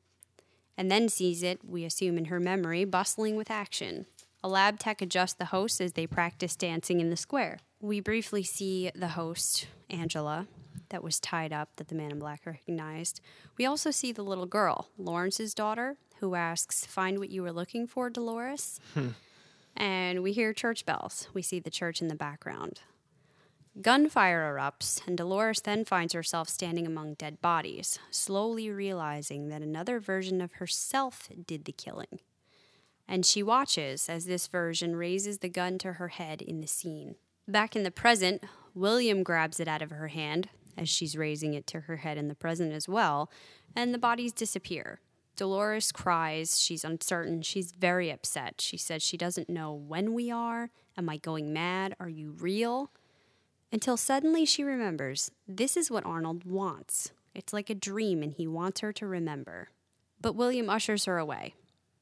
and then sees it, we assume in her memory, bustling with action. A lab tech adjusts the host as they practice dancing in the square. We briefly see the host, Angela, that was tied up that the man in black recognized. We also see the little girl, Lawrence's daughter, who asks, Find what you were looking for, Dolores? Hmm. and we hear church bells. We see the church in the background. Gunfire erupts, and Dolores then finds herself standing among dead bodies, slowly realizing that another version of herself did the killing. And she watches as this version raises the gun to her head in the scene. Back in the present, William grabs it out of her hand as she's raising it to her head in the present as well, and the bodies disappear. Dolores cries. She's uncertain. She's very upset. She says she doesn't know when we are. Am I going mad? Are you real? Until suddenly she remembers this is what Arnold wants. It's like a dream, and he wants her to remember. But William ushers her away.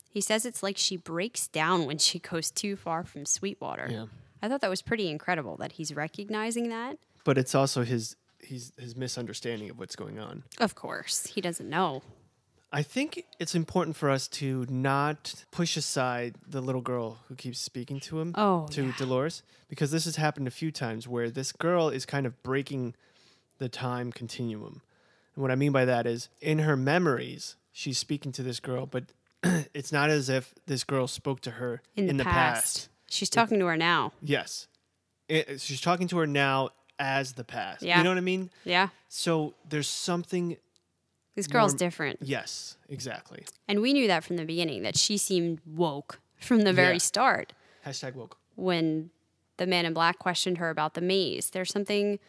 He says it's like she breaks down when she goes too far from Sweetwater. Yeah. I thought that was pretty incredible that he's recognizing that. but it's also his he's his misunderstanding of what's going on. Of course, he doesn't know. I think it's important for us to not push aside the little girl who keeps speaking to him, Oh, to yeah. Dolores, because this has happened a few times where this girl is kind of breaking the time continuum. And what I mean by that is in her memories, she's speaking to this girl, but it's not as if this girl spoke to her In the, past. She's talking to her now. Yes. It- uh, she's talking to her now as the past. Yeah. You know what I mean? Yeah. So there's something. This girl's More- different. Yes, exactly. And we knew that from the beginning that she seemed woke from the very Yeah. start Hashtag woke. when the man in black questioned her about the maze. There's something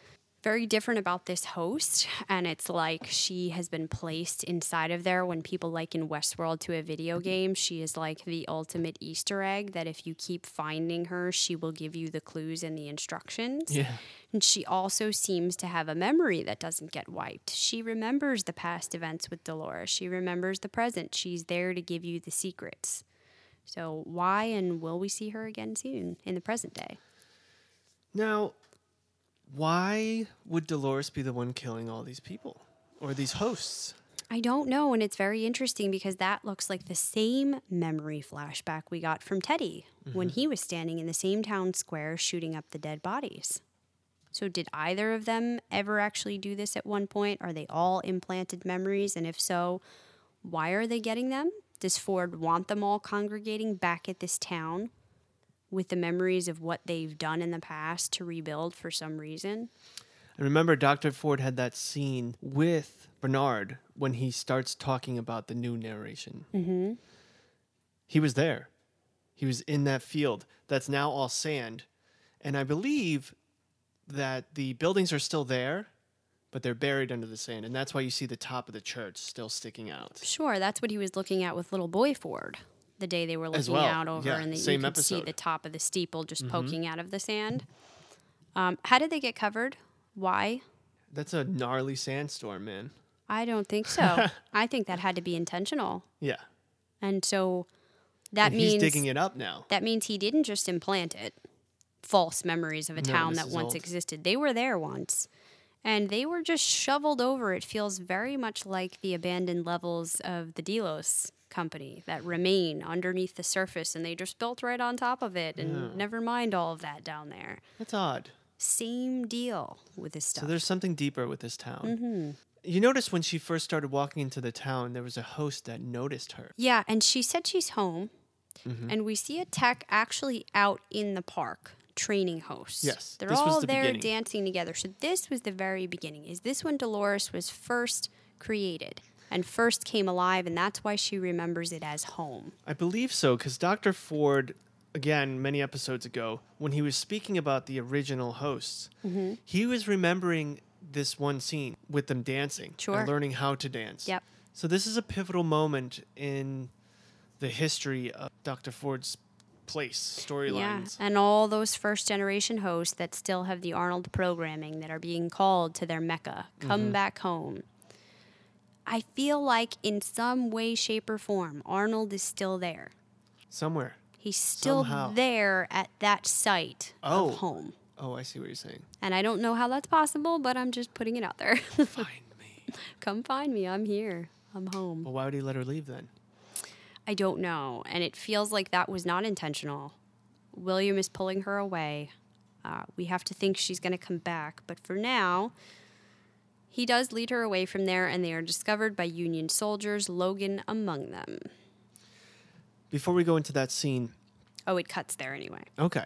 very different about this host, and it's like she has been placed inside of there when people like in Westworld to a video mm-hmm. game. She is like the ultimate Easter egg that if you keep finding her, she will give you the clues and the instructions. Yeah. And she also seems to have a memory that doesn't get wiped. She remembers the past events with Dolores. She remembers the present. She's there to give you the secrets. So why and will we see her again soon in the present day? Now, why would Dolores be the one killing all these people or these hosts? I don't know, and it's very interesting because that looks like the same memory flashback we got from Teddy when mm-hmm. he was standing in the same town square shooting up the dead bodies. So, did either of them ever actually do this at one point? Are they all implanted memories? And if so, why are they getting them? Does Ford want them all congregating back at this town with the memories of what they've done in the past to rebuild for some reason? I remember Dr. Ford had that scene with Bernard when he starts talking about the new narration. Mm-hmm. He was there. He was in that field that's now all sand. And I believe that the buildings are still there, but they're buried under the sand. And that's why you see the top of the church still sticking out. Sure, that's what he was looking at with little boy Ford the day they were looking well, out over, yeah, and the, you could see episode. Mm-hmm. the top of the steeple just poking out of the sand. Um, how did they get covered? Why? That's a gnarly sandstorm, man. I don't think so. I think that had to be intentional, Yeah. and so that and means he's digging it up now. that means he didn't just implant it. False memories of a No, town that once old. existed. They were there once. And they were just shoveled over. It feels very much like the abandoned levels of the Delos company that remain underneath the surface and they just built right on top of it and never mind all of that down there. That's odd. Same deal with this stuff. So there's something deeper with this town. You notice when she first started walking into the town, there was a host that noticed her. Yeah, and she said she's home. Mm-hmm. And we see a tech actually out in the park training hosts. Yes, They're all the there beginning. dancing together. So this was the very beginning. Is this when Dolores was first created and first came alive and that's why she remembers it as home? I believe so, because Dr. Ford, again, many episodes ago, when he was speaking about the original hosts, Mm-hmm. he was remembering this one scene with them dancing Sure. and learning how to dance. Yep. So this is a pivotal moment in the history of Dr. Ford's place, Yeah, storylines. and all those first generation hosts that still have the Arnold programming that are being called to their mecca, come Mm-hmm. back home. I feel like in some way, shape, or form, Arnold is still there. Somewhere. He's still Somehow. there at that site Oh. of home. Oh, I see what you're saying. And I don't know how that's possible, but I'm just putting it out there. Find me. Come find me. I'm here. I'm home. Well, why would he let her leave then? I don't know. And it feels like that was not intentional. William is pulling her away. Uh, we have to think she's going to come back. But for now, he does lead her away from there, and they are discovered by Union soldiers, Logan among them. Before we go into that scene, Oh, it cuts there anyway. Okay.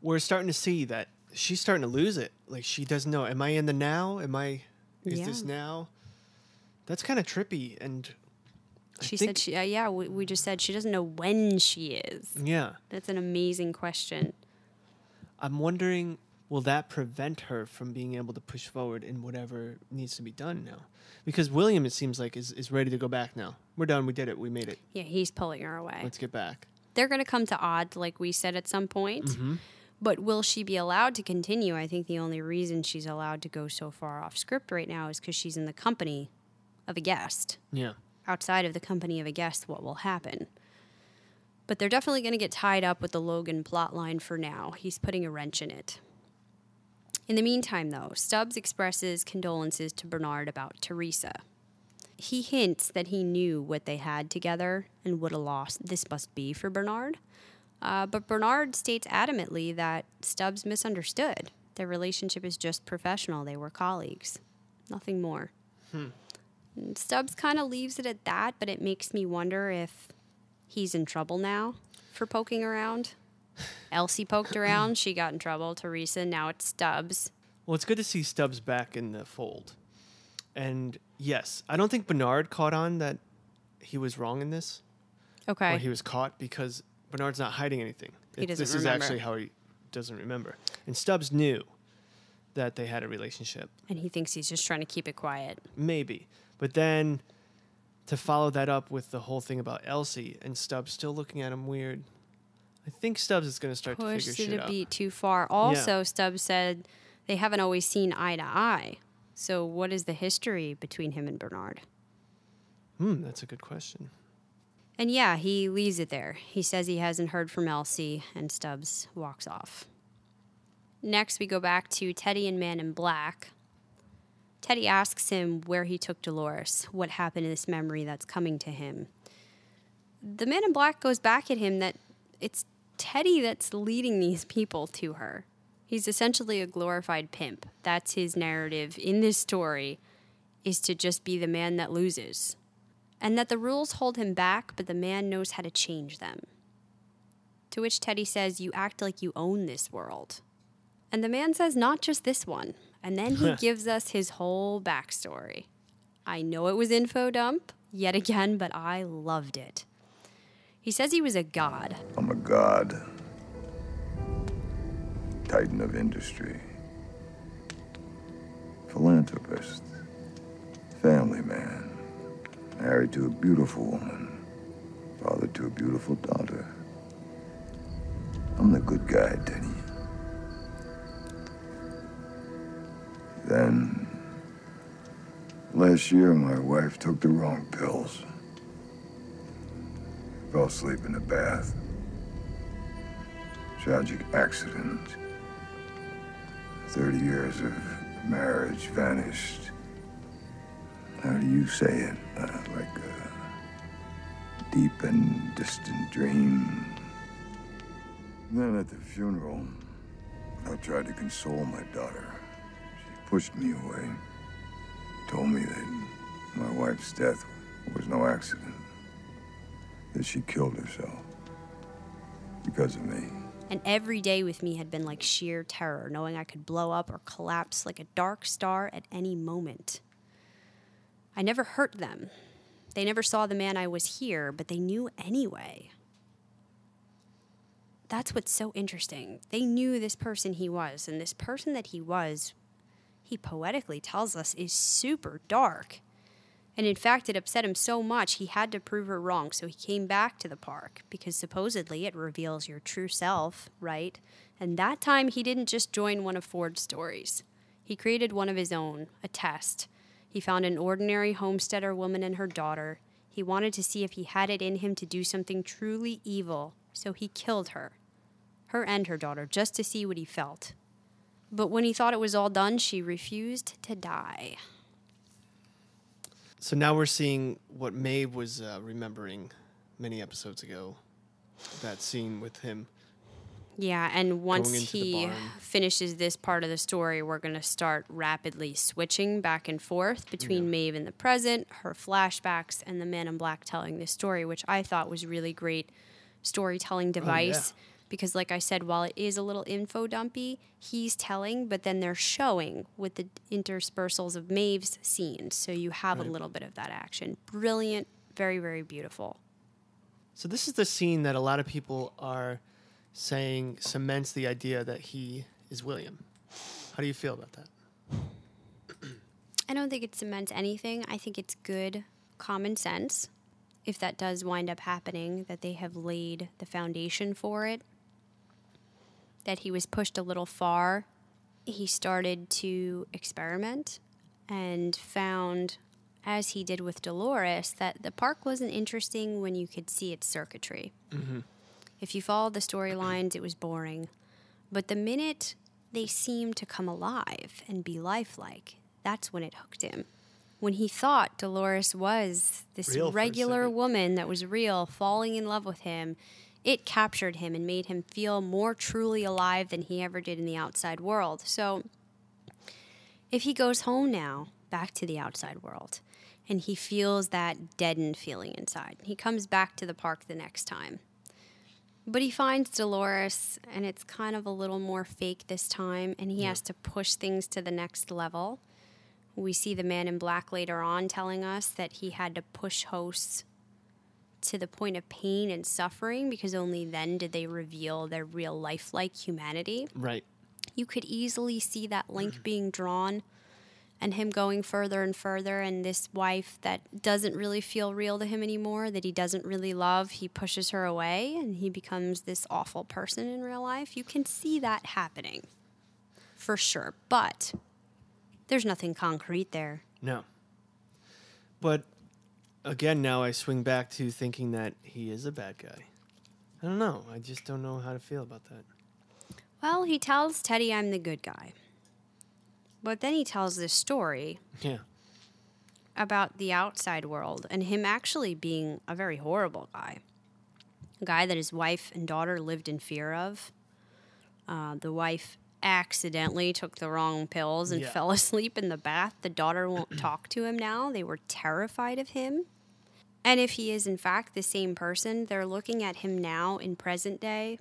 We're starting to see that she's starting to lose it. Like she doesn't know. Am I in the now? Am I is this now? That's kind of trippy and I She said, she, uh, yeah, we, we just said she doesn't know when she is. Yeah. That's an amazing question. I'm wondering will that prevent her from being able to push forward in whatever needs to be done now? Because William it seems like is, is ready to go back now. We're done, we did it, we made it. Yeah, he's pulling her away. Let's get back. they're going to come to odds, like we said at some point. Mm-hmm. But will she be allowed to continue? I think the only reason she's allowed to go so far off script right now is because she's in the company of a guest. Yeah. Outside of the company of a guest, what will happen? But they're definitely going to get tied up with the Logan plotline for now. He's putting a wrench in it. In the meantime, though, Stubbs expresses condolences to Bernard about Theresa. He hints that he knew what they had together and what a loss this must be for Bernard. Uh, but Bernard states adamantly that Stubbs misunderstood. Their relationship is just professional, they were colleagues, nothing more. And Stubbs kind of leaves it at that, but it makes me wonder if he's in trouble now for poking around. Elsie poked around, she got in trouble. Theresa, now it's Stubbs. Well, it's good to see Stubbs back in the fold. And yes, I don't think Bernard caught on that he was wrong in this. Okay. or he was caught because Bernard's not hiding anything. He It- doesn't this remember. is actually how he doesn't remember. And Stubbs knew that they had a relationship, And he thinks he's just trying to keep it quiet. maybe. But then to follow that up with the whole thing about Elsie and Stubbs still looking at him weird. I think Stubbs is going to start to figure it shit a out. beat too far. Also, Stubbs said they haven't always seen eye to eye. So, what is the history between him and Bernard? Hmm, that's a good question. And yeah, he leaves it there. He says he hasn't heard from Elsie, and Stubbs walks off. Next, we go back to Teddy and Man in Black. Teddy asks him where he took Dolores, what happened in this memory that's coming to him. The Man in Black goes back at him that it's Teddy that's leading these people to her. He's essentially a glorified pimp. That's his narrative in this story is to just be the man that loses and that the rules hold him back, but the man knows how to change them. To which Teddy says, You act like you own this world. And the man says, Not just this one. And then he gives us his whole backstory. I know it was info dump, yet again, but I loved it. He says he was a god. I'm a god. Titan of industry. Philanthropist. Family man. Married to a beautiful woman. Father to a beautiful daughter. I'm the good guy, Teddy. Then, last year, my wife took the wrong pills. Fell asleep in the bath. Tragic accident. 30 years of marriage vanished. How do you say it? Uh, like a deep and distant dream. Then at the funeral, I tried to console my daughter. She pushed me away. Told me that my wife's death was no accident. That she killed herself. Because of me. And every day with me had been like sheer terror, knowing I could blow up or collapse like a dark star at any moment. I never hurt them. They never saw the man I was here, but they knew anyway. That's what's so interesting. They knew this person he was, and this person that he was, he poetically tells us, is super dark. And in fact, it upset him so much he had to prove her wrong. So he came back to the park because supposedly it reveals your true self, right? And that time he didn't just join one of Ford's stories. He created one of his own, a test. He found an ordinary homesteader woman and her daughter. He wanted to see if he had it in him to do something truly evil, so he killed her, her and her daughter, just to see what he felt. But when he thought it was all done, she refused to die. So now we're seeing what Maeve was uh, remembering many episodes ago. That scene with him. Yeah, and once he finishes this part of the story, we're going to start rapidly switching back and forth between Maeve in the present, her flashbacks, and the man in black telling this story, which I thought was really great storytelling device. Because, like I said, while it is a little info dumpy, he's telling, but then they're showing with the interspersals of Maeve's scenes. So you have a little bit of that action. Brilliant, very, very beautiful. So this is the scene that a lot of people are saying cements the idea that he is William. How do you feel about that? I don't think it cements anything. I think it's good common sense. If that does wind up happening, that they have laid the foundation for it, that he was pushed a little far. He started to experiment and found, as he did with Dolores, that the park wasn't interesting when you could see its circuitry. If you followed the storylines, it was boring. But the minute they seemed to come alive and be lifelike, that's when it hooked him. When he thought Dolores was this Real regular woman that was real, falling in love with him, it captured him and made him feel more truly alive than he ever did in the outside world. So if he goes home now, back to the outside world, and he feels that deadened feeling inside, he comes back to the park the next time. But he finds Dolores, and it's kind of a little more fake this time, and he has to push things to the next level. We see the man in black later on telling us that he had to push hosts to the point of pain and suffering because only then did they reveal their real lifelike humanity. Right. You could easily see that link being drawn and him going further and further and this wife that doesn't really feel real to him anymore that he doesn't really love he pushes her away and he becomes this awful person in real life you can see that happening for sure but there's nothing concrete there No. But again, now I swing back to thinking that he is a bad guy. I don't know. I just don't know how to feel about that. well he tells teddy i'm the good guy but then he tells this story Yeah. about the outside world and him actually being a very horrible guy. A guy that his wife and daughter lived in fear of. Uh, the wife accidentally took the wrong pills and Yeah. fell asleep in the bath. The daughter won't talk to him now. They were terrified of him. And if he is, in fact, the same person, they're looking at him now in present day.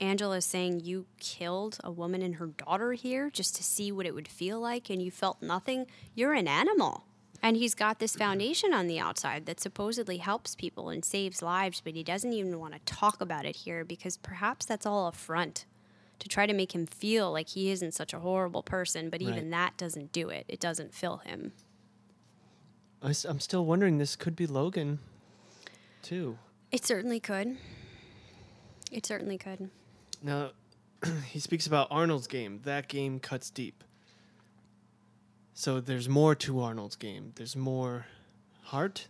Angela's saying, You killed a woman and her daughter here just to see what it would feel like, and you felt nothing. You're an animal. And he's got this foundation on the outside that supposedly helps people and saves lives, but he doesn't even want to talk about it here because perhaps that's all a front to try to make him feel like he isn't such a horrible person, but even Right. that doesn't do it. It doesn't fill him. I am still wondering. This could be Logan, too. It certainly could. It certainly could. Now, he speaks about Arnold's game. That game cuts deep. So there's more to Arnold's game. There's more heart,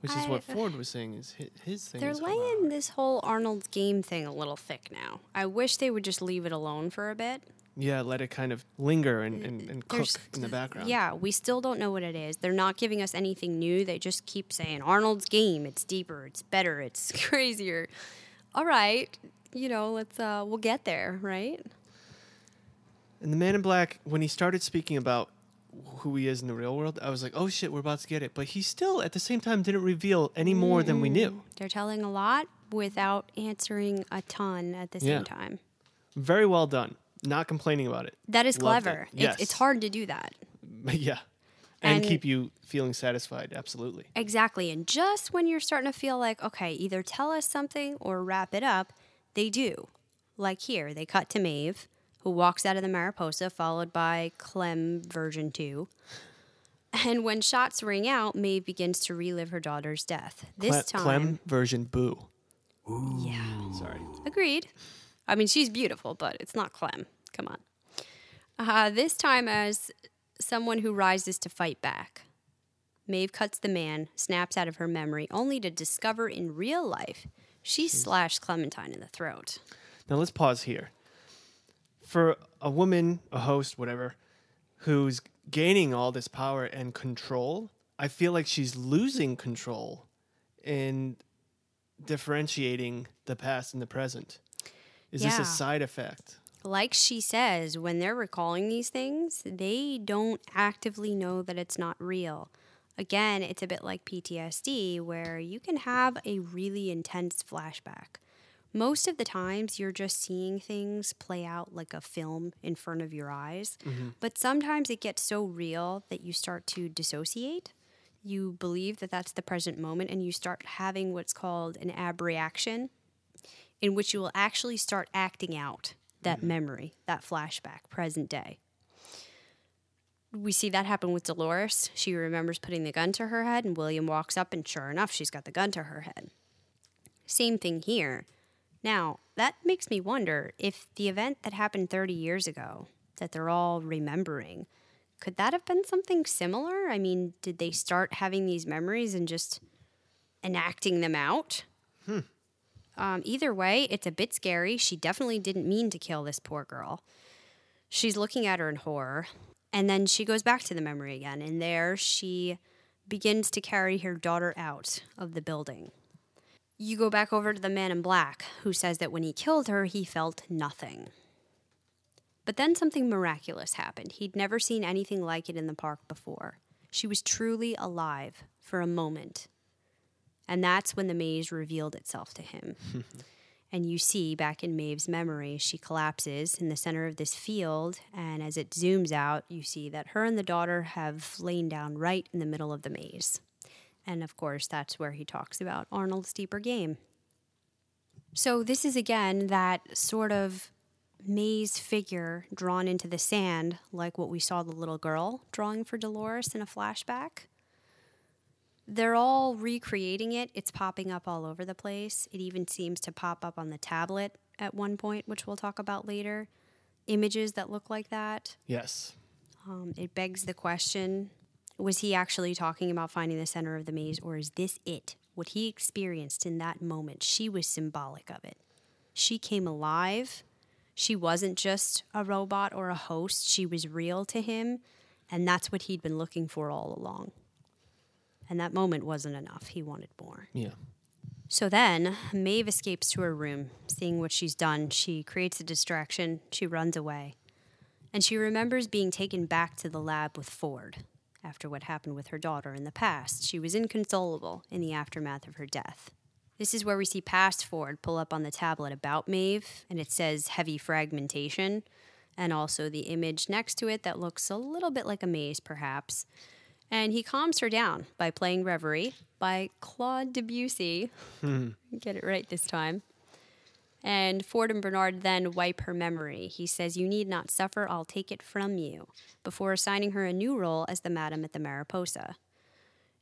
which is what Ford was saying is his, his thing. They're laying this whole Arnold's game thing a little thick now. I wish they would just leave it alone for a bit. Yeah, let it kind of linger and, and, and cook There's- in the background. Yeah, we still don't know what it is. They're not giving us anything new. They just keep saying Arnold's game. It's deeper. It's better. It's crazier. All right, you know, let's uh, we'll get there, right? And the Man in Black, when he started speaking about who he is in the real world, I was like, oh shit, we're about to get it. But he still, at the same time, didn't reveal any more than we knew. They're telling a lot without answering a ton at the same Yeah. time. Very well done. Not complaining about it. That is Loved it. clever. Yes. It's, it's hard to do that. yeah. And, And- keep you feeling satisfied. Absolutely. Exactly. And just when you're starting to feel like, okay, either tell us something or wrap it up, they do. Like here, they cut to Maeve, who walks out of the Mariposa, followed by Clem version 2. And when shots ring out, Maeve begins to relive her daughter's death. This Cle- time. Clem version boo. Yeah. Sorry. Agreed. I mean, she's beautiful, but it's not Clem. Come on. Uh, this time, as someone who rises to fight back, Maeve cuts the man, snaps out of her memory, only to discover in real life she slashed Clementine in the throat. Now let's pause here. For a woman, a host, whatever, who's gaining all this power and control, I feel like she's losing control in differentiating the past and the present. Is this a side effect? Like she says, when they're recalling these things, they don't actively know that it's not real. Again, it's a bit like PTSD, where you can have a really intense flashback. Most of the times, you're just seeing things play out like a film in front of your eyes. Mm-hmm. But sometimes it gets so real that you start to dissociate. You believe that that's the present moment, and you start having what's called an abreaction, in which you will actually start acting out that mm-hmm. memory, that flashback, present day. We see that happen with Dolores. She remembers putting the gun to her head, and William walks up, and sure enough, she's got the gun to her head. Same thing here. Now, that makes me wonder if the event that happened 30 years ago, that they're all remembering, could that have been something similar? I mean, did they start having these memories and just enacting them out? Um, either way, it's a bit scary. She definitely didn't mean to kill this poor girl. She's looking at her in horror. And then she goes back to the memory again. And there she begins to carry her daughter out of the building. You go back over to the man in black, who says that when he killed her, he felt nothing. But then something miraculous happened. He'd never seen anything like it in the park before. She was truly alive for a moment. And that's when the maze revealed itself to him. and you see back in Maeve's memory, she collapses in the center of this field. And as it zooms out, you see that her and the daughter have lain down right in the middle of the maze. And of course, that's where he talks about Arnold's deeper game. So, this is again that sort of maze figure drawn into the sand, like what we saw the little girl drawing for Dolores in a flashback. They're all recreating it. It's popping up all over the place. It even seems to pop up on the tablet at one point, which we'll talk about later. Images that look like that. Yes. Um, it begs the question was he actually talking about finding the center of the maze, or is this it? What he experienced in that moment, she was symbolic of it. She came alive. She wasn't just a robot or a host, she was real to him, and that's what he'd been looking for all along. And that moment wasn't enough. He wanted more. Yeah. So then, Maeve escapes to her room. Seeing what she's done, she creates a distraction. She runs away. And she remembers being taken back to the lab with Ford after what happened with her daughter in the past. She was inconsolable in the aftermath of her death. This is where we see past Ford pull up on the tablet about Maeve, and it says heavy fragmentation, and also the image next to it that looks a little bit like a maze, perhaps. And he calms her down by playing Reverie by Claude Debussy. Get it right this time. And Ford and Bernard then wipe her memory. He says, You need not suffer, I'll take it from you, before assigning her a new role as the madam at the Mariposa.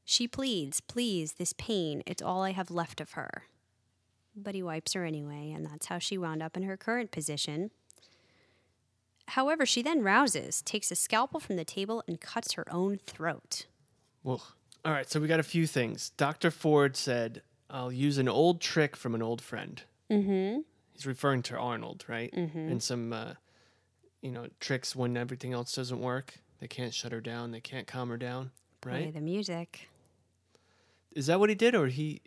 She pleads, Please, this pain, it's all I have left of her. But he wipes her anyway, and that's how she wound up in her current position. However, she then rouses, takes a scalpel from the table, and cuts her own throat. Well, all right. So we got a few things. Dr. Ford said, I'll use an old trick from an old friend. Mm-hmm. He's referring to Arnold, right? Mm-hmm. And some, uh, you know, tricks when everything else doesn't work. They can't shut her down. They can't calm her down, right? Play the music. Is that what he did, or he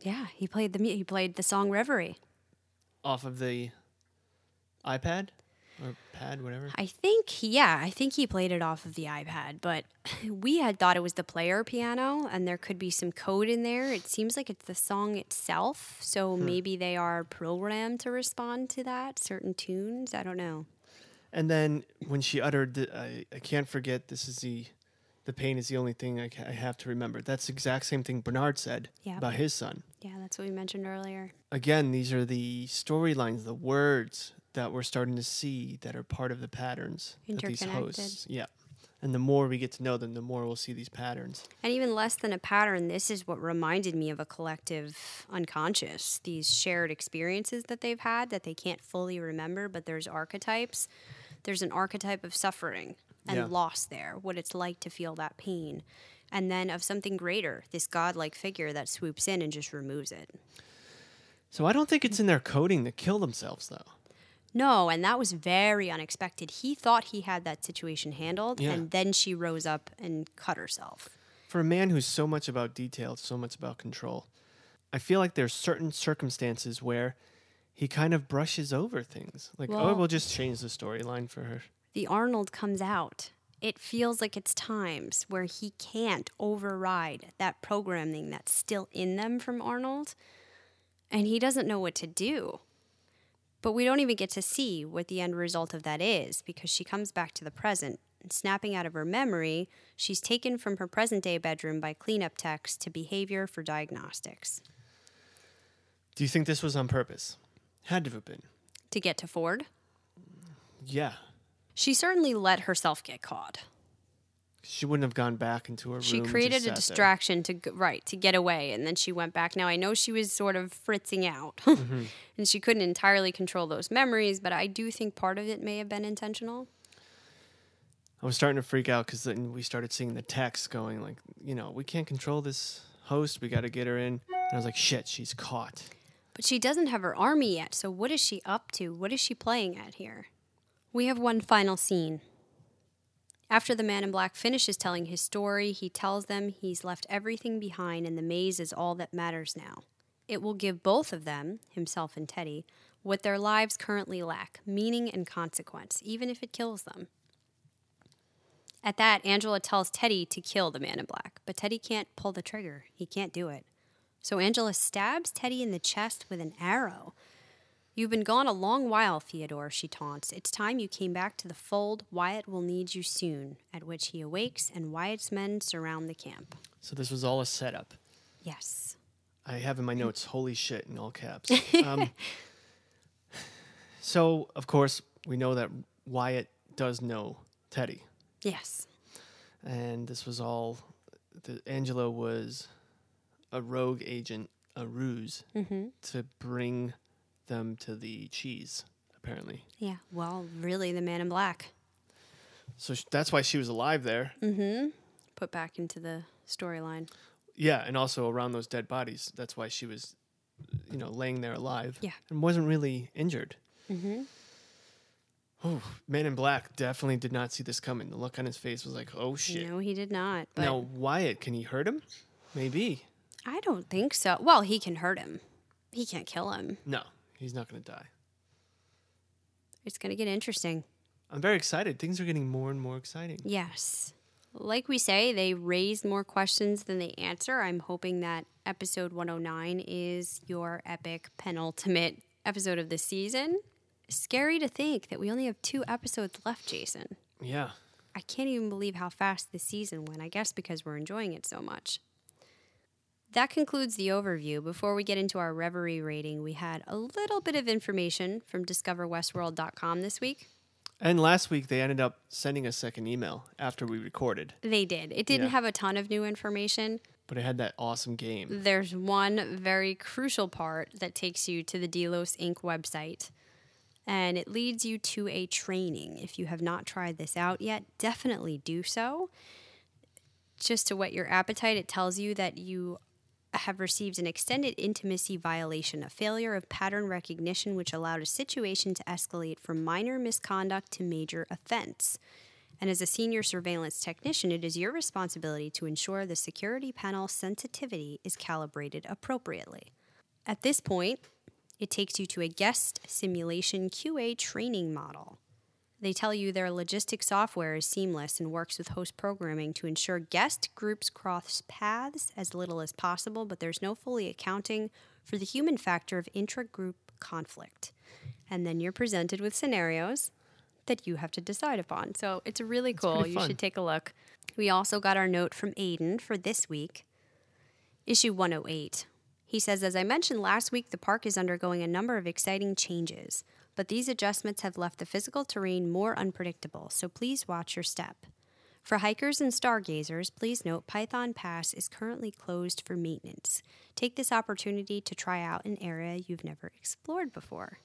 Yeah, he played the mu- he played the song Reverie. off of the iPad or pad, whatever? I think, yeah, I think he played it off of the iPad, but we had thought it was the player piano and there could be some code in there. It seems like it's the song itself, so hmm. maybe they are programmed to respond to that, certain tunes. I don't know. And then when she uttered, the, I, I can't forget, this is the, the pain is the only thing I, ca- I have to remember. That's the exact same thing Bernard said Yeah. about his son. Yeah, that's what we mentioned earlier. Again, these are the storylines, the words that we're starting to see that are part of the patterns of these Interconnected. hosts. Yeah. And the more we get to know them, the more we'll see these patterns. And even less than a pattern, this is what reminded me of a collective unconscious, these shared experiences that they've had that they can't fully remember, but there's archetypes. There's an archetype of suffering and Yeah. loss there, what it's like to feel that pain. And then of something greater, this godlike figure that swoops in and just removes it. So I don't think it's in their coding to kill themselves, though. No, and that was very unexpected. He thought he had that situation handled, Yeah. and then she rose up and cut herself. For a man who's so much about detail, so much about control, I feel like there's certain circumstances where he kind of brushes over things. Like, oh, Well- we'll just change the storyline for her. the Arnold comes out, it feels like it's times where he can't override that programming that's still in them from Arnold, and he doesn't know what to do. But we don't even get to see what the end result of that is because she comes back to the present. And snapping out of her memory, she's taken from her present day bedroom by cleanup techs to behavior for diagnostics. Do you think this was on purpose? Had to have been. To get to Ford, Yeah. she certainly let herself get caught. She wouldn't have gone back into her she room. and created a sat there. distraction to right to get away and then she went back now i know she was sort of fritzing out Mm-hmm. and she couldn't entirely control those memories but i do think part of it may have been intentional I was starting to freak out because then we started seeing the text going like, you know, we can't control this host. We got to get her in. And I was like, shit, she's caught. but she doesn't have her army yet so what is she up to what is she playing at here we have one final scene after the man in black finishes telling his story he tells them he's left everything behind and the maze is all that matters now it will give both of them himself and teddy what their lives currently lack meaning and consequence even if it kills them At that, Angela tells Teddy to kill the man in black, but Teddy can't pull the trigger. He can't do it. So Angela stabs Teddy in the chest with an arrow. You've been gone a long while, Theodore, she taunts. It's time you came back to the fold. Wyatt will need you soon. At which he awakes, and Wyatt's men surround the camp. So this was all a setup. Yes. I have in my notes, holy shit, in all caps. Um, so, of course, we know that Wyatt does know Teddy. Yes. And this was all, the, Angela was a rogue agent, a ruse, Mhm. to bring them to the cheese, apparently. Yeah. Well, really, the man in black. So sh- that's why she was alive there. Mm-hmm. Put back into the storyline. Yeah, and also around those dead bodies. That's why she was, you know, laying there alive. Yeah. And wasn't really injured. Mm-hmm. Oh, Man in Black definitely did not see this coming. The look on his face was like, oh shit. No, he did not. But Now, Wyatt, can he hurt him? Maybe. I don't think so. Well, he can hurt him. He can't kill him. No, he's not going to die. It's going to get interesting. I'm very excited. Things are getting more and more exciting. Yes. Like we say, they raise more questions than they answer. I'm hoping that episode 109 is your epic penultimate episode of the season. Scary to think that we only have two episodes left, Jason. Yeah. I can't even believe how fast this season went, I guess because we're enjoying it so much. That concludes the overview. Before we get into our reverie rating, we had a little bit of information from discoverwestworld.com this week. And last week, they ended up sending a second email after we recorded, They did. It didn't Yeah. have a ton of new information. but it had that awesome game. There's one very crucial part that takes you to the Delos Inc. website, and it leads you to a training. If you have not tried this out yet, definitely do so. Just to whet your appetite, it tells you that you have received an extended intimacy violation, a failure of pattern recognition, which allowed a situation to escalate from minor misconduct to major offense. And as a senior surveillance technician, it is your responsibility to ensure the security panel sensitivity is calibrated appropriately. At this point, it takes you to a guest simulation QA training model. They tell you their logistic software is seamless and works with host programming to ensure guest groups cross paths as little as possible, but there's no fully accounting for the human factor of intra group conflict. And then you're presented with scenarios that you have to decide upon. So it's really cool. You should take a look. We also got our note from Aiden for this week, issue 108. He says, As I mentioned last week, the park is undergoing a number of exciting changes, but these adjustments have left the physical terrain more unpredictable, so please watch your step. For hikers and stargazers, please note Python Pass is currently closed for maintenance. Take this opportunity to try out an area you've never explored before.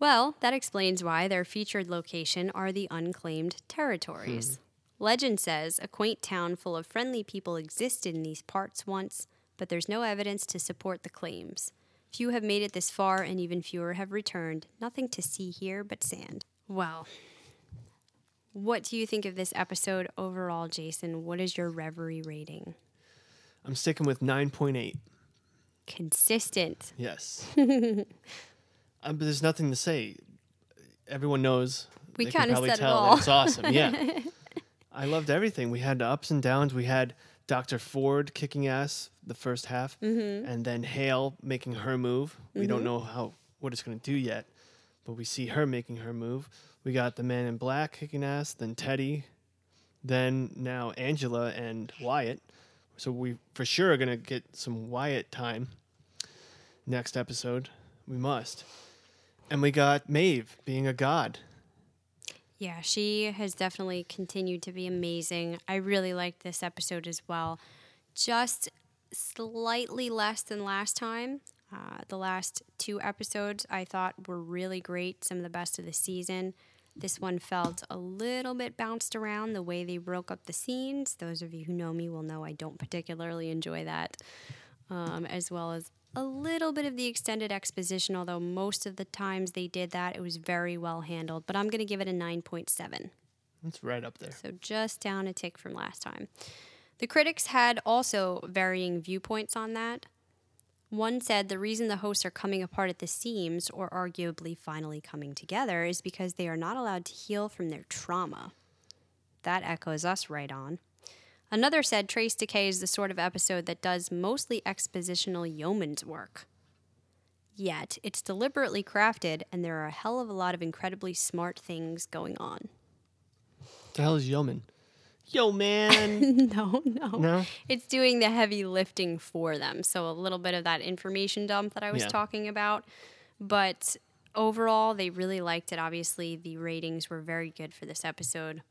Well, that explains why their featured location are the unclaimed territories. Hmm. Legend says a quaint town full of friendly people existed in these parts once, but there's no evidence to support the claims. Few have made it this far, and even fewer have returned. Nothing to see here but sand. Well, what do you think of this episode overall, Jason? What is your reverie rating? I'm sticking with 9.8. Consistent. Yes. um, but there's nothing to say. Everyone knows. We can kinda probably said it tell all. that it's awesome. Yeah. I loved everything. We had ups and downs. We had Dr. Ford kicking ass the first half, Mhm. and then Hale making her move. We don't Mhm. know how what it's going to do yet, but we see her making her move. We got the man in black kicking ass, then Teddy, then now Angela and Wyatt. So we for sure are going to get some Wyatt time next episode. We must. And we got Maeve being a god. Yeah, she has definitely continued to be amazing. I really liked this episode as well. Just slightly less than last time. Uh, the last two episodes I thought were really great, some of the best of the season. This one felt a little bit bounced around the way they broke up the scenes. Those of you who know me will know I don't particularly enjoy that, um, as well as a little bit of the extended exposition, although most of the times they did that, it was very well handled. But I'm going to give it a 9.7. That's right up there. So just down a tick from last time. The critics had also varying viewpoints on that. One said the reason the hosts are coming apart at the seams, or arguably finally coming together, is because they are not allowed to heal from their trauma. That echoes us right on. Another said Trace Decay is the sort of episode that does mostly expositional yeoman's work. Yet, it's deliberately crafted, and there are a hell of a lot of incredibly smart things going on. the hell is Yeoman? Yo, man. no, no. No? It's doing the heavy lifting for them. So, a little bit of that information dump that I was Yeah. talking about. But overall, they really liked it. Obviously, the ratings were very good for this episode.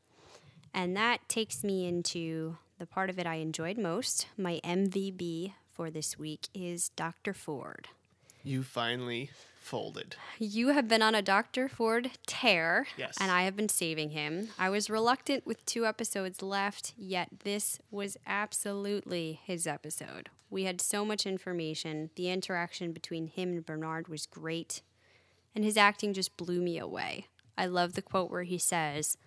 And that takes me into the part of it I enjoyed most. My MVB for this week is Dr. Ford. you finally folded. You have been on a Dr. Ford tear, Yes. and I have been saving him. I was reluctant with two episodes left, yet this was absolutely his episode. We had so much information. The interaction between him and Bernard was great, and his acting just blew me away. I love the quote where he says,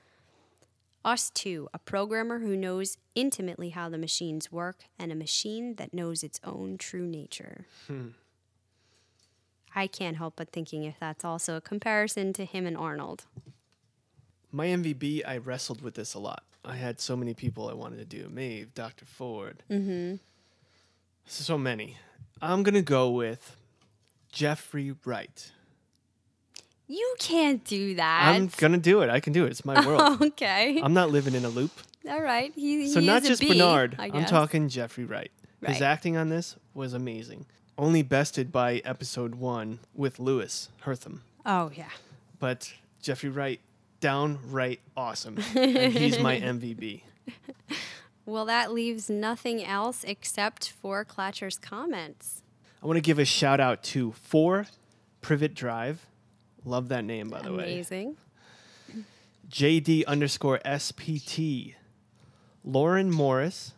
Us too, a programmer who knows intimately how the machines work, and a machine that knows its own true nature. I can't help but thinking if that's also a comparison to him and Arnold. My MVB, I wrestled with this a lot. I had so many people I wanted to do. Maeve, Dr. Ford. Mm-hmm. So many. I'm going to go with Jeffrey Wright. You can't do that. I'm going to do it. I can do it. It's my world. okay. I'm not living in a loop. All right. He, So he not is a just bee, Bernard. I'm talking Jeffrey Wright. His acting on this was amazing. Only bested by episode one with Louis Herthum. Oh yeah. But Jeffrey Wright, downright awesome. and he's my MVP. Well, that leaves nothing else except for Clatcher's comments. I want to give a shout out to Four Privet Drive. Love that name, by the way. Amazing. JD underscore SPT. Lauren Morris.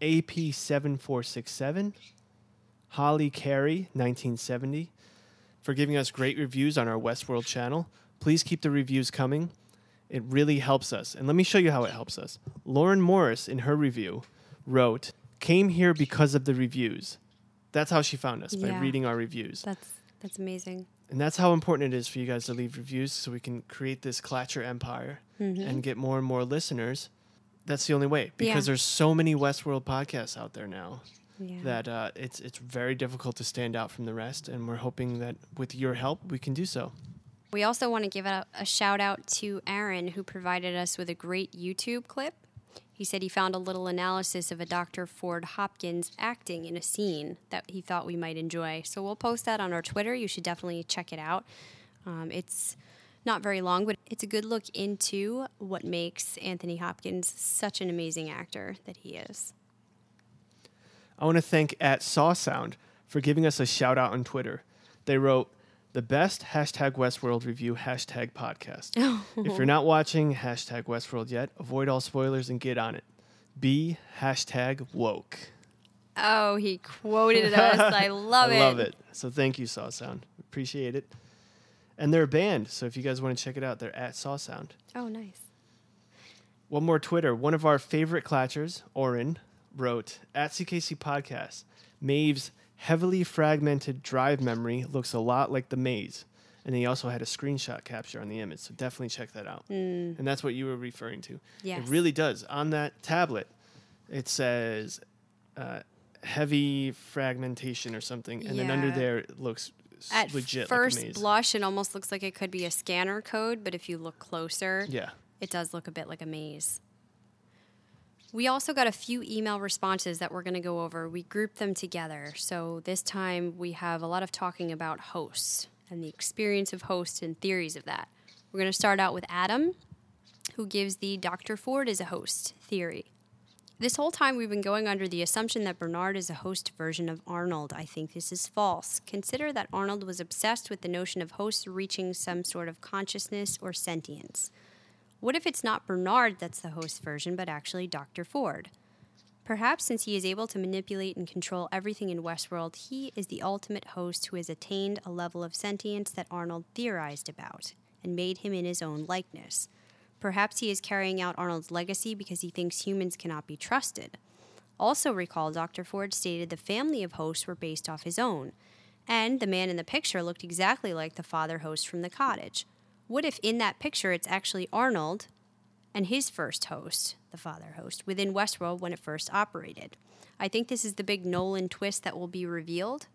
AP7467. Holly Carey, 1970. For giving us great reviews on our Westworld channel. Please keep the reviews coming. It really helps us. And let me show you how it helps us. Lauren Morris, in her review, wrote, Came here because of the reviews. That's how she found us, by reading our reviews. That's that's amazing. And that's how important it is for you guys to leave reviews so we can create this Clatcher empire Mhm. and get more and more listeners. That's the only way because Yeah. there's so many Westworld podcasts out there now Yeah. that uh, it's it's very difficult to stand out from the rest. And we're hoping that with your help, we can do so. We also want to give a, a shout out to Aaron, who provided us with a great YouTube clip. He said he found a little analysis of a Dr. Ford Hopkins acting in a scene that he thought we might enjoy. So we'll post that on our Twitter. You should definitely check it out. Um, it's not very long, but it's a good look into what makes Anthony Hopkins such an amazing actor that he is. I want to thank at Saw Sound for giving us a shout out on Twitter. They wrote the best hashtag Westworld review hashtag podcast. if you're not watching hashtag Westworld yet, avoid all spoilers and get on it. Be hashtag woke. Oh, he quoted us. I love I it. I love it. So thank you, Saw Sound. Appreciate it. And they're a band, so if you guys want to check it out, they're at Saw Sound. Oh, nice. One more Twitter. One of our favorite clatchers, Oren, wrote at CKC Podcast, Maeve's heavily fragmented drive memory looks a lot like the maze. And he also had a screenshot capture on the image, so definitely check that out. Mm. And that's what you were referring to. Yes. It really does. On that tablet, it says uh, heavy fragmentation or something, and then under there it looks At legit first like blush, it almost looks like it could be a scanner code, but if you look closer, Yeah. it does look a bit like a maze. We also got a few email responses that we're going to go over. We grouped them together. So this time we have a lot of talking about hosts and the experience of hosts and theories of that. We're going to start out with Adam, who gives the Dr. Ford is a host theory. This whole time we've been going under the assumption that Bernard is a host version of Arnold. I think this is false. Consider that Arnold was obsessed with the notion of hosts reaching some sort of consciousness or sentience. What if it's not Bernard that's the host version, but actually Dr. Ford? Perhaps since he is able to manipulate and control everything in Westworld, he is the ultimate host who has attained a level of sentience that Arnold theorized about and made him in his own likeness. Perhaps he is carrying out Arnold's legacy because he thinks humans cannot be trusted. Also, recall Dr. Ford stated the family of hosts were based off his own, and the man in the picture looked exactly like the father host from the cottage. What if in that picture it's actually Arnold and his first host, the father host, within Westworld when it first operated? I think this is the big Nolan twist that will be revealed.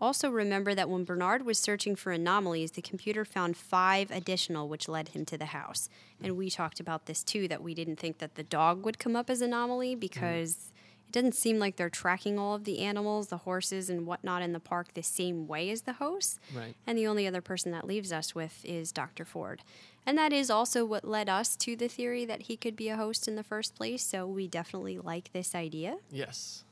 Also, remember that when Bernard was searching for anomalies, the computer found five additional, which led him to the house. And we talked about this too that we didn't think that the dog would come up as anomaly mm-hmm. because it doesn't seem like they're tracking all of the animals, the horses, and whatnot in the park the same way as the hosts. Right. And the only other person that leaves us with is Dr. Ford. And that is also what led us to the theory that he could be a host in the first place. So we definitely like this idea. Yes.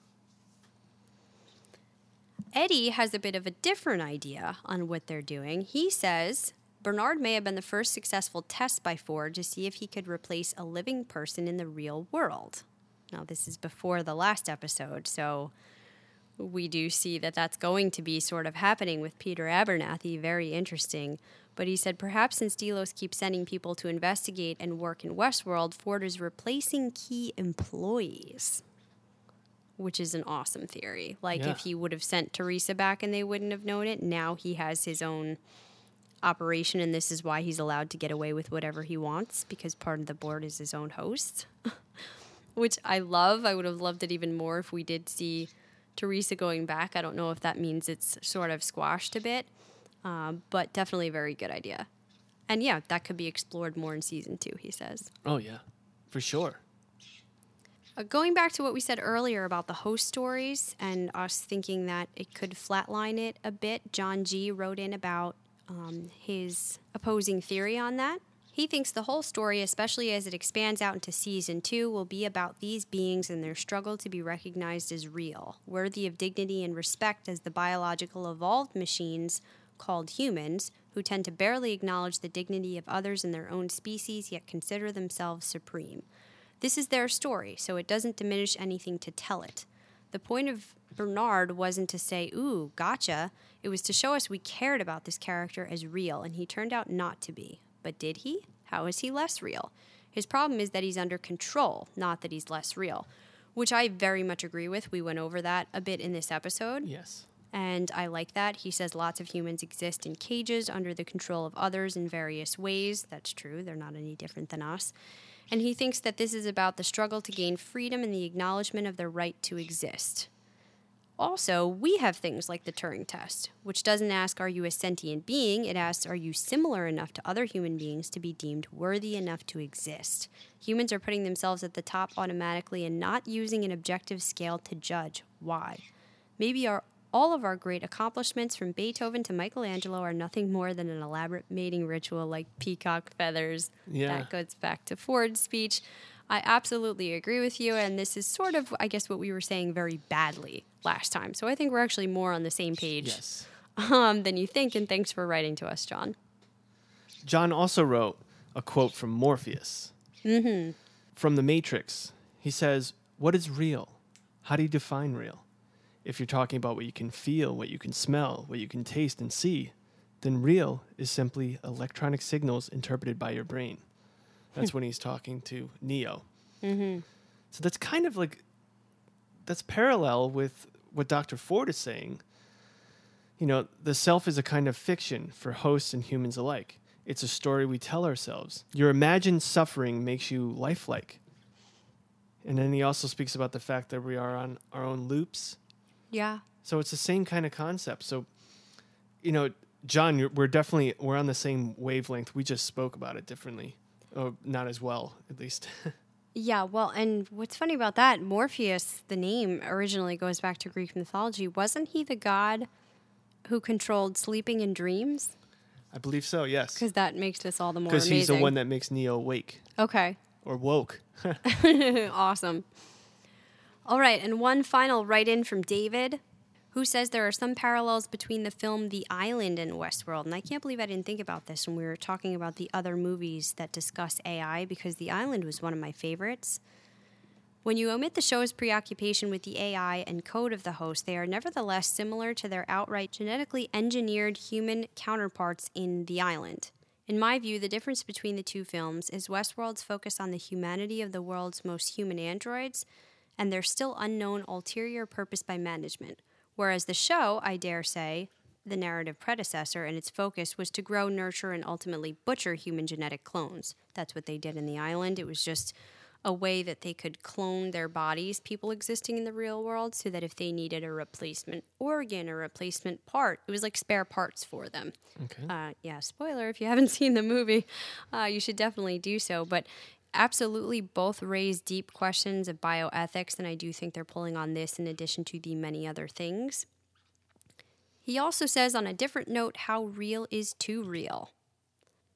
Eddie has a bit of a different idea on what they're doing. He says Bernard may have been the first successful test by Ford to see if he could replace a living person in the real world. Now, this is before the last episode, so we do see that that's going to be sort of happening with Peter Abernathy. Very interesting. But he said perhaps since Delos keeps sending people to investigate and work in Westworld, Ford is replacing key employees which is an awesome theory. Like Yeah. if he would have sent Theresa back and they wouldn't have known it, now he has his own operation and this is why he's allowed to get away with whatever he wants because part of the board is his own host. which I love. I would have loved it even more if we did see Theresa going back. I don't know if that means it's sort of squashed a bit, um, but definitely a very good idea. And yeah, that could be explored more in season two, he says. Oh yeah, for sure. Uh, going back to what we said earlier about the host stories and us thinking that it could flatline it a bit, John G wrote in about um, his opposing theory on that. He thinks the whole story, especially as it expands out into season two, will be about these beings and their struggle to be recognized as real, worthy of dignity and respect as the biological evolved machines called humans, who tend to barely acknowledge the dignity of others in their own species yet consider themselves supreme. This is their story, so it doesn't diminish anything to tell it. The point of Bernard wasn't to say, ooh, gotcha. It was to show us we cared about this character as real, and he turned out not to be. But did he? How is he less real? His problem is that he's under control, not that he's less real, which I very much agree with. We went over that a bit in this episode. Yes. And I like that. He says lots of humans exist in cages under the control of others in various ways. That's true. They're not any different than us. And he thinks that this is about the struggle to gain freedom and the acknowledgement of their right to exist. Also, we have things like the Turing test, which doesn't ask, Are you a sentient being? It asks, Are you similar enough to other human beings to be deemed worthy enough to exist? Humans are putting themselves at the top automatically and not using an objective scale to judge. Why? Maybe our all of our great accomplishments from Beethoven to Michelangelo are nothing more than an elaborate mating ritual like peacock feathers. Yeah. That goes back to Ford's speech. I absolutely agree with you, and this is sort of, I guess, what we were saying very badly last time. So I think we're actually more on the same page Yes. um, than you think, and thanks for writing to us, John. John also wrote a quote from Morpheus. Mm-hmm. From The Matrix. He says, What is real? How do you define real? If you're talking about what you can feel, what you can smell, what you can taste and see, then real is simply electronic signals interpreted by your brain. That's when he's talking to Neo. Mm-hmm. So that's kind of like that's parallel with what Dr. Ford is saying. You know, the self is a kind of fiction for hosts and humans alike. It's a story we tell ourselves. Your imagined suffering makes you lifelike. And then he also speaks about the fact that we are on our own loops. Yeah. So it's the same kind of concept. So, you know, John, you're, we're definitely we're on the same wavelength. We just spoke about it differently, or not as well, at least. Yeah, well, and what's funny about that, Morpheus, the name originally goes back to Greek mythology. Wasn't he the god who controlled sleeping and dreams? I believe so. Yes, Because that makes this all the more because he's the one that makes Neo awake Okay. or woke. awesome. All right, and one final write in from David, who says there are some parallels between the film The Island and Westworld. And I can't believe I didn't think about this when we were talking about the other movies that discuss AI, because The Island was one of my favorites. When you omit the show's preoccupation with the AI and code of the host, they are nevertheless similar to their outright genetically engineered human counterparts in The Island. In my view, the difference between the two films is Westworld's focus on the humanity of the world's most human androids and their still unknown ulterior purpose by management, whereas the show, I dare say, the narrative predecessor and its focus was to grow, nurture, and ultimately butcher human genetic clones. That's what they did in The Island. It was just a way that they could clone their bodies, people existing in the real world, so that if they needed a replacement organ or a replacement part, it was like spare parts for them. Okay. Uh, yeah, spoiler if you haven't seen the movie, uh, you should definitely do so. But absolutely, both raise deep questions of bioethics, and I do think they're pulling on this in addition to the many other things. He also says, on a different note, how real is too real.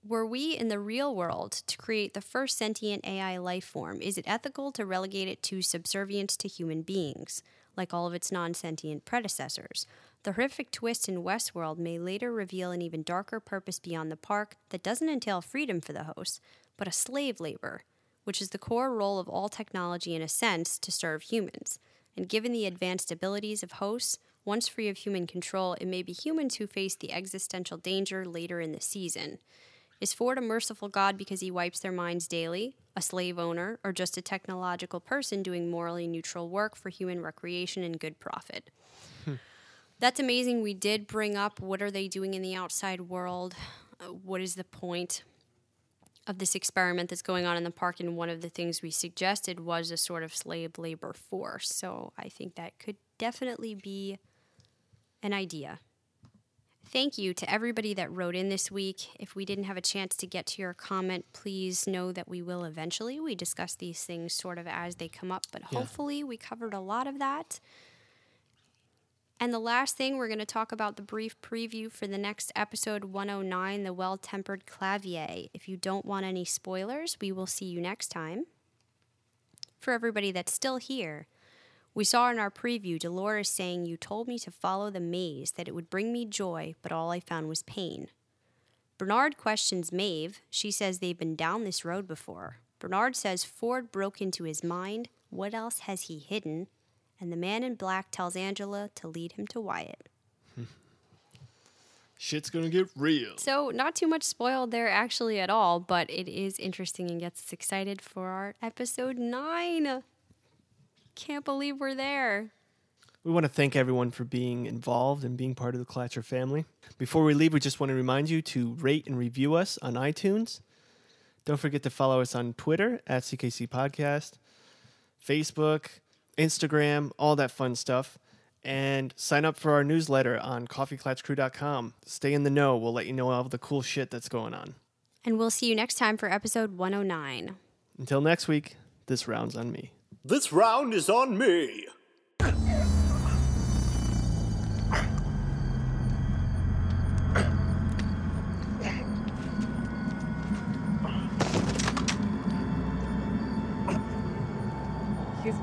Were we in the real world to create the first sentient AI life form, is it ethical to relegate it to subservience to human beings, like all of its non sentient predecessors? The horrific twist in Westworld may later reveal an even darker purpose beyond the park that doesn't entail freedom for the hosts, but a slave labor, which is the core role of all technology in a sense to serve humans. And given the advanced abilities of hosts, once free of human control, it may be humans who face the existential danger later in the season. Is Ford a merciful God because he wipes their minds daily, a slave owner, or just a technological person doing morally neutral work for human recreation and good profit? That's amazing. We did bring up what are they doing in the outside world? Uh, what is the point of this experiment that's going on in the park? And one of the things we suggested was a sort of slave labor force. So I think that could definitely be an idea. Thank you to everybody that wrote in this week. If we didn't have a chance to get to your comment, please know that we will eventually. We discuss these things sort of as they come up, but Yeah. hopefully we covered a lot of that. And the last thing, we're going to talk about the brief preview for the next episode 109, The Well Tempered Clavier. If you don't want any spoilers, we will see you next time. For everybody that's still here, we saw in our preview Dolores saying, You told me to follow the maze, that it would bring me joy, but all I found was pain. Bernard questions Maeve. She says they've been down this road before. Bernard says Ford broke into his mind. What else has he hidden? And the man in black tells Angela to lead him to Wyatt. Shit's gonna get real. So, not too much spoiled there actually at all, but it is interesting and gets us excited for our episode 9. Can't believe we're there. We want to thank everyone for being involved and being part of the Clatcher family. Before we leave, we just want to remind you to rate and review us on iTunes. Don't forget to follow us on Twitter at CKC Podcast, Facebook, Instagram, all that fun stuff. And sign up for our newsletter on coffeeclatchcrew.com. Stay in the know. We'll let you know all the cool shit that's going on. And we'll see you next time for episode 109. Until next week, this round's on me. This round is on me.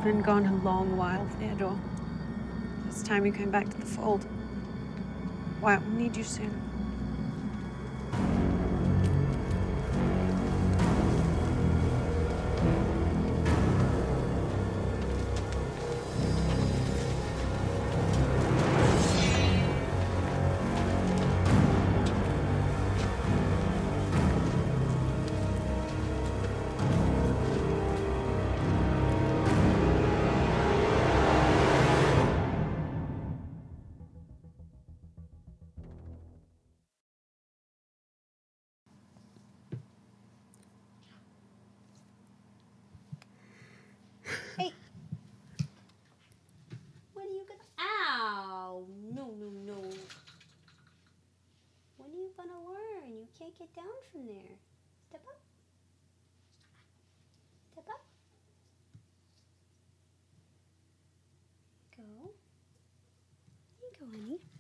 Been gone a long while, Theodore. It's time you came back to the fold. Wyatt will need you soon. Get down from there. Step up. Step up. Go. There you go, honey.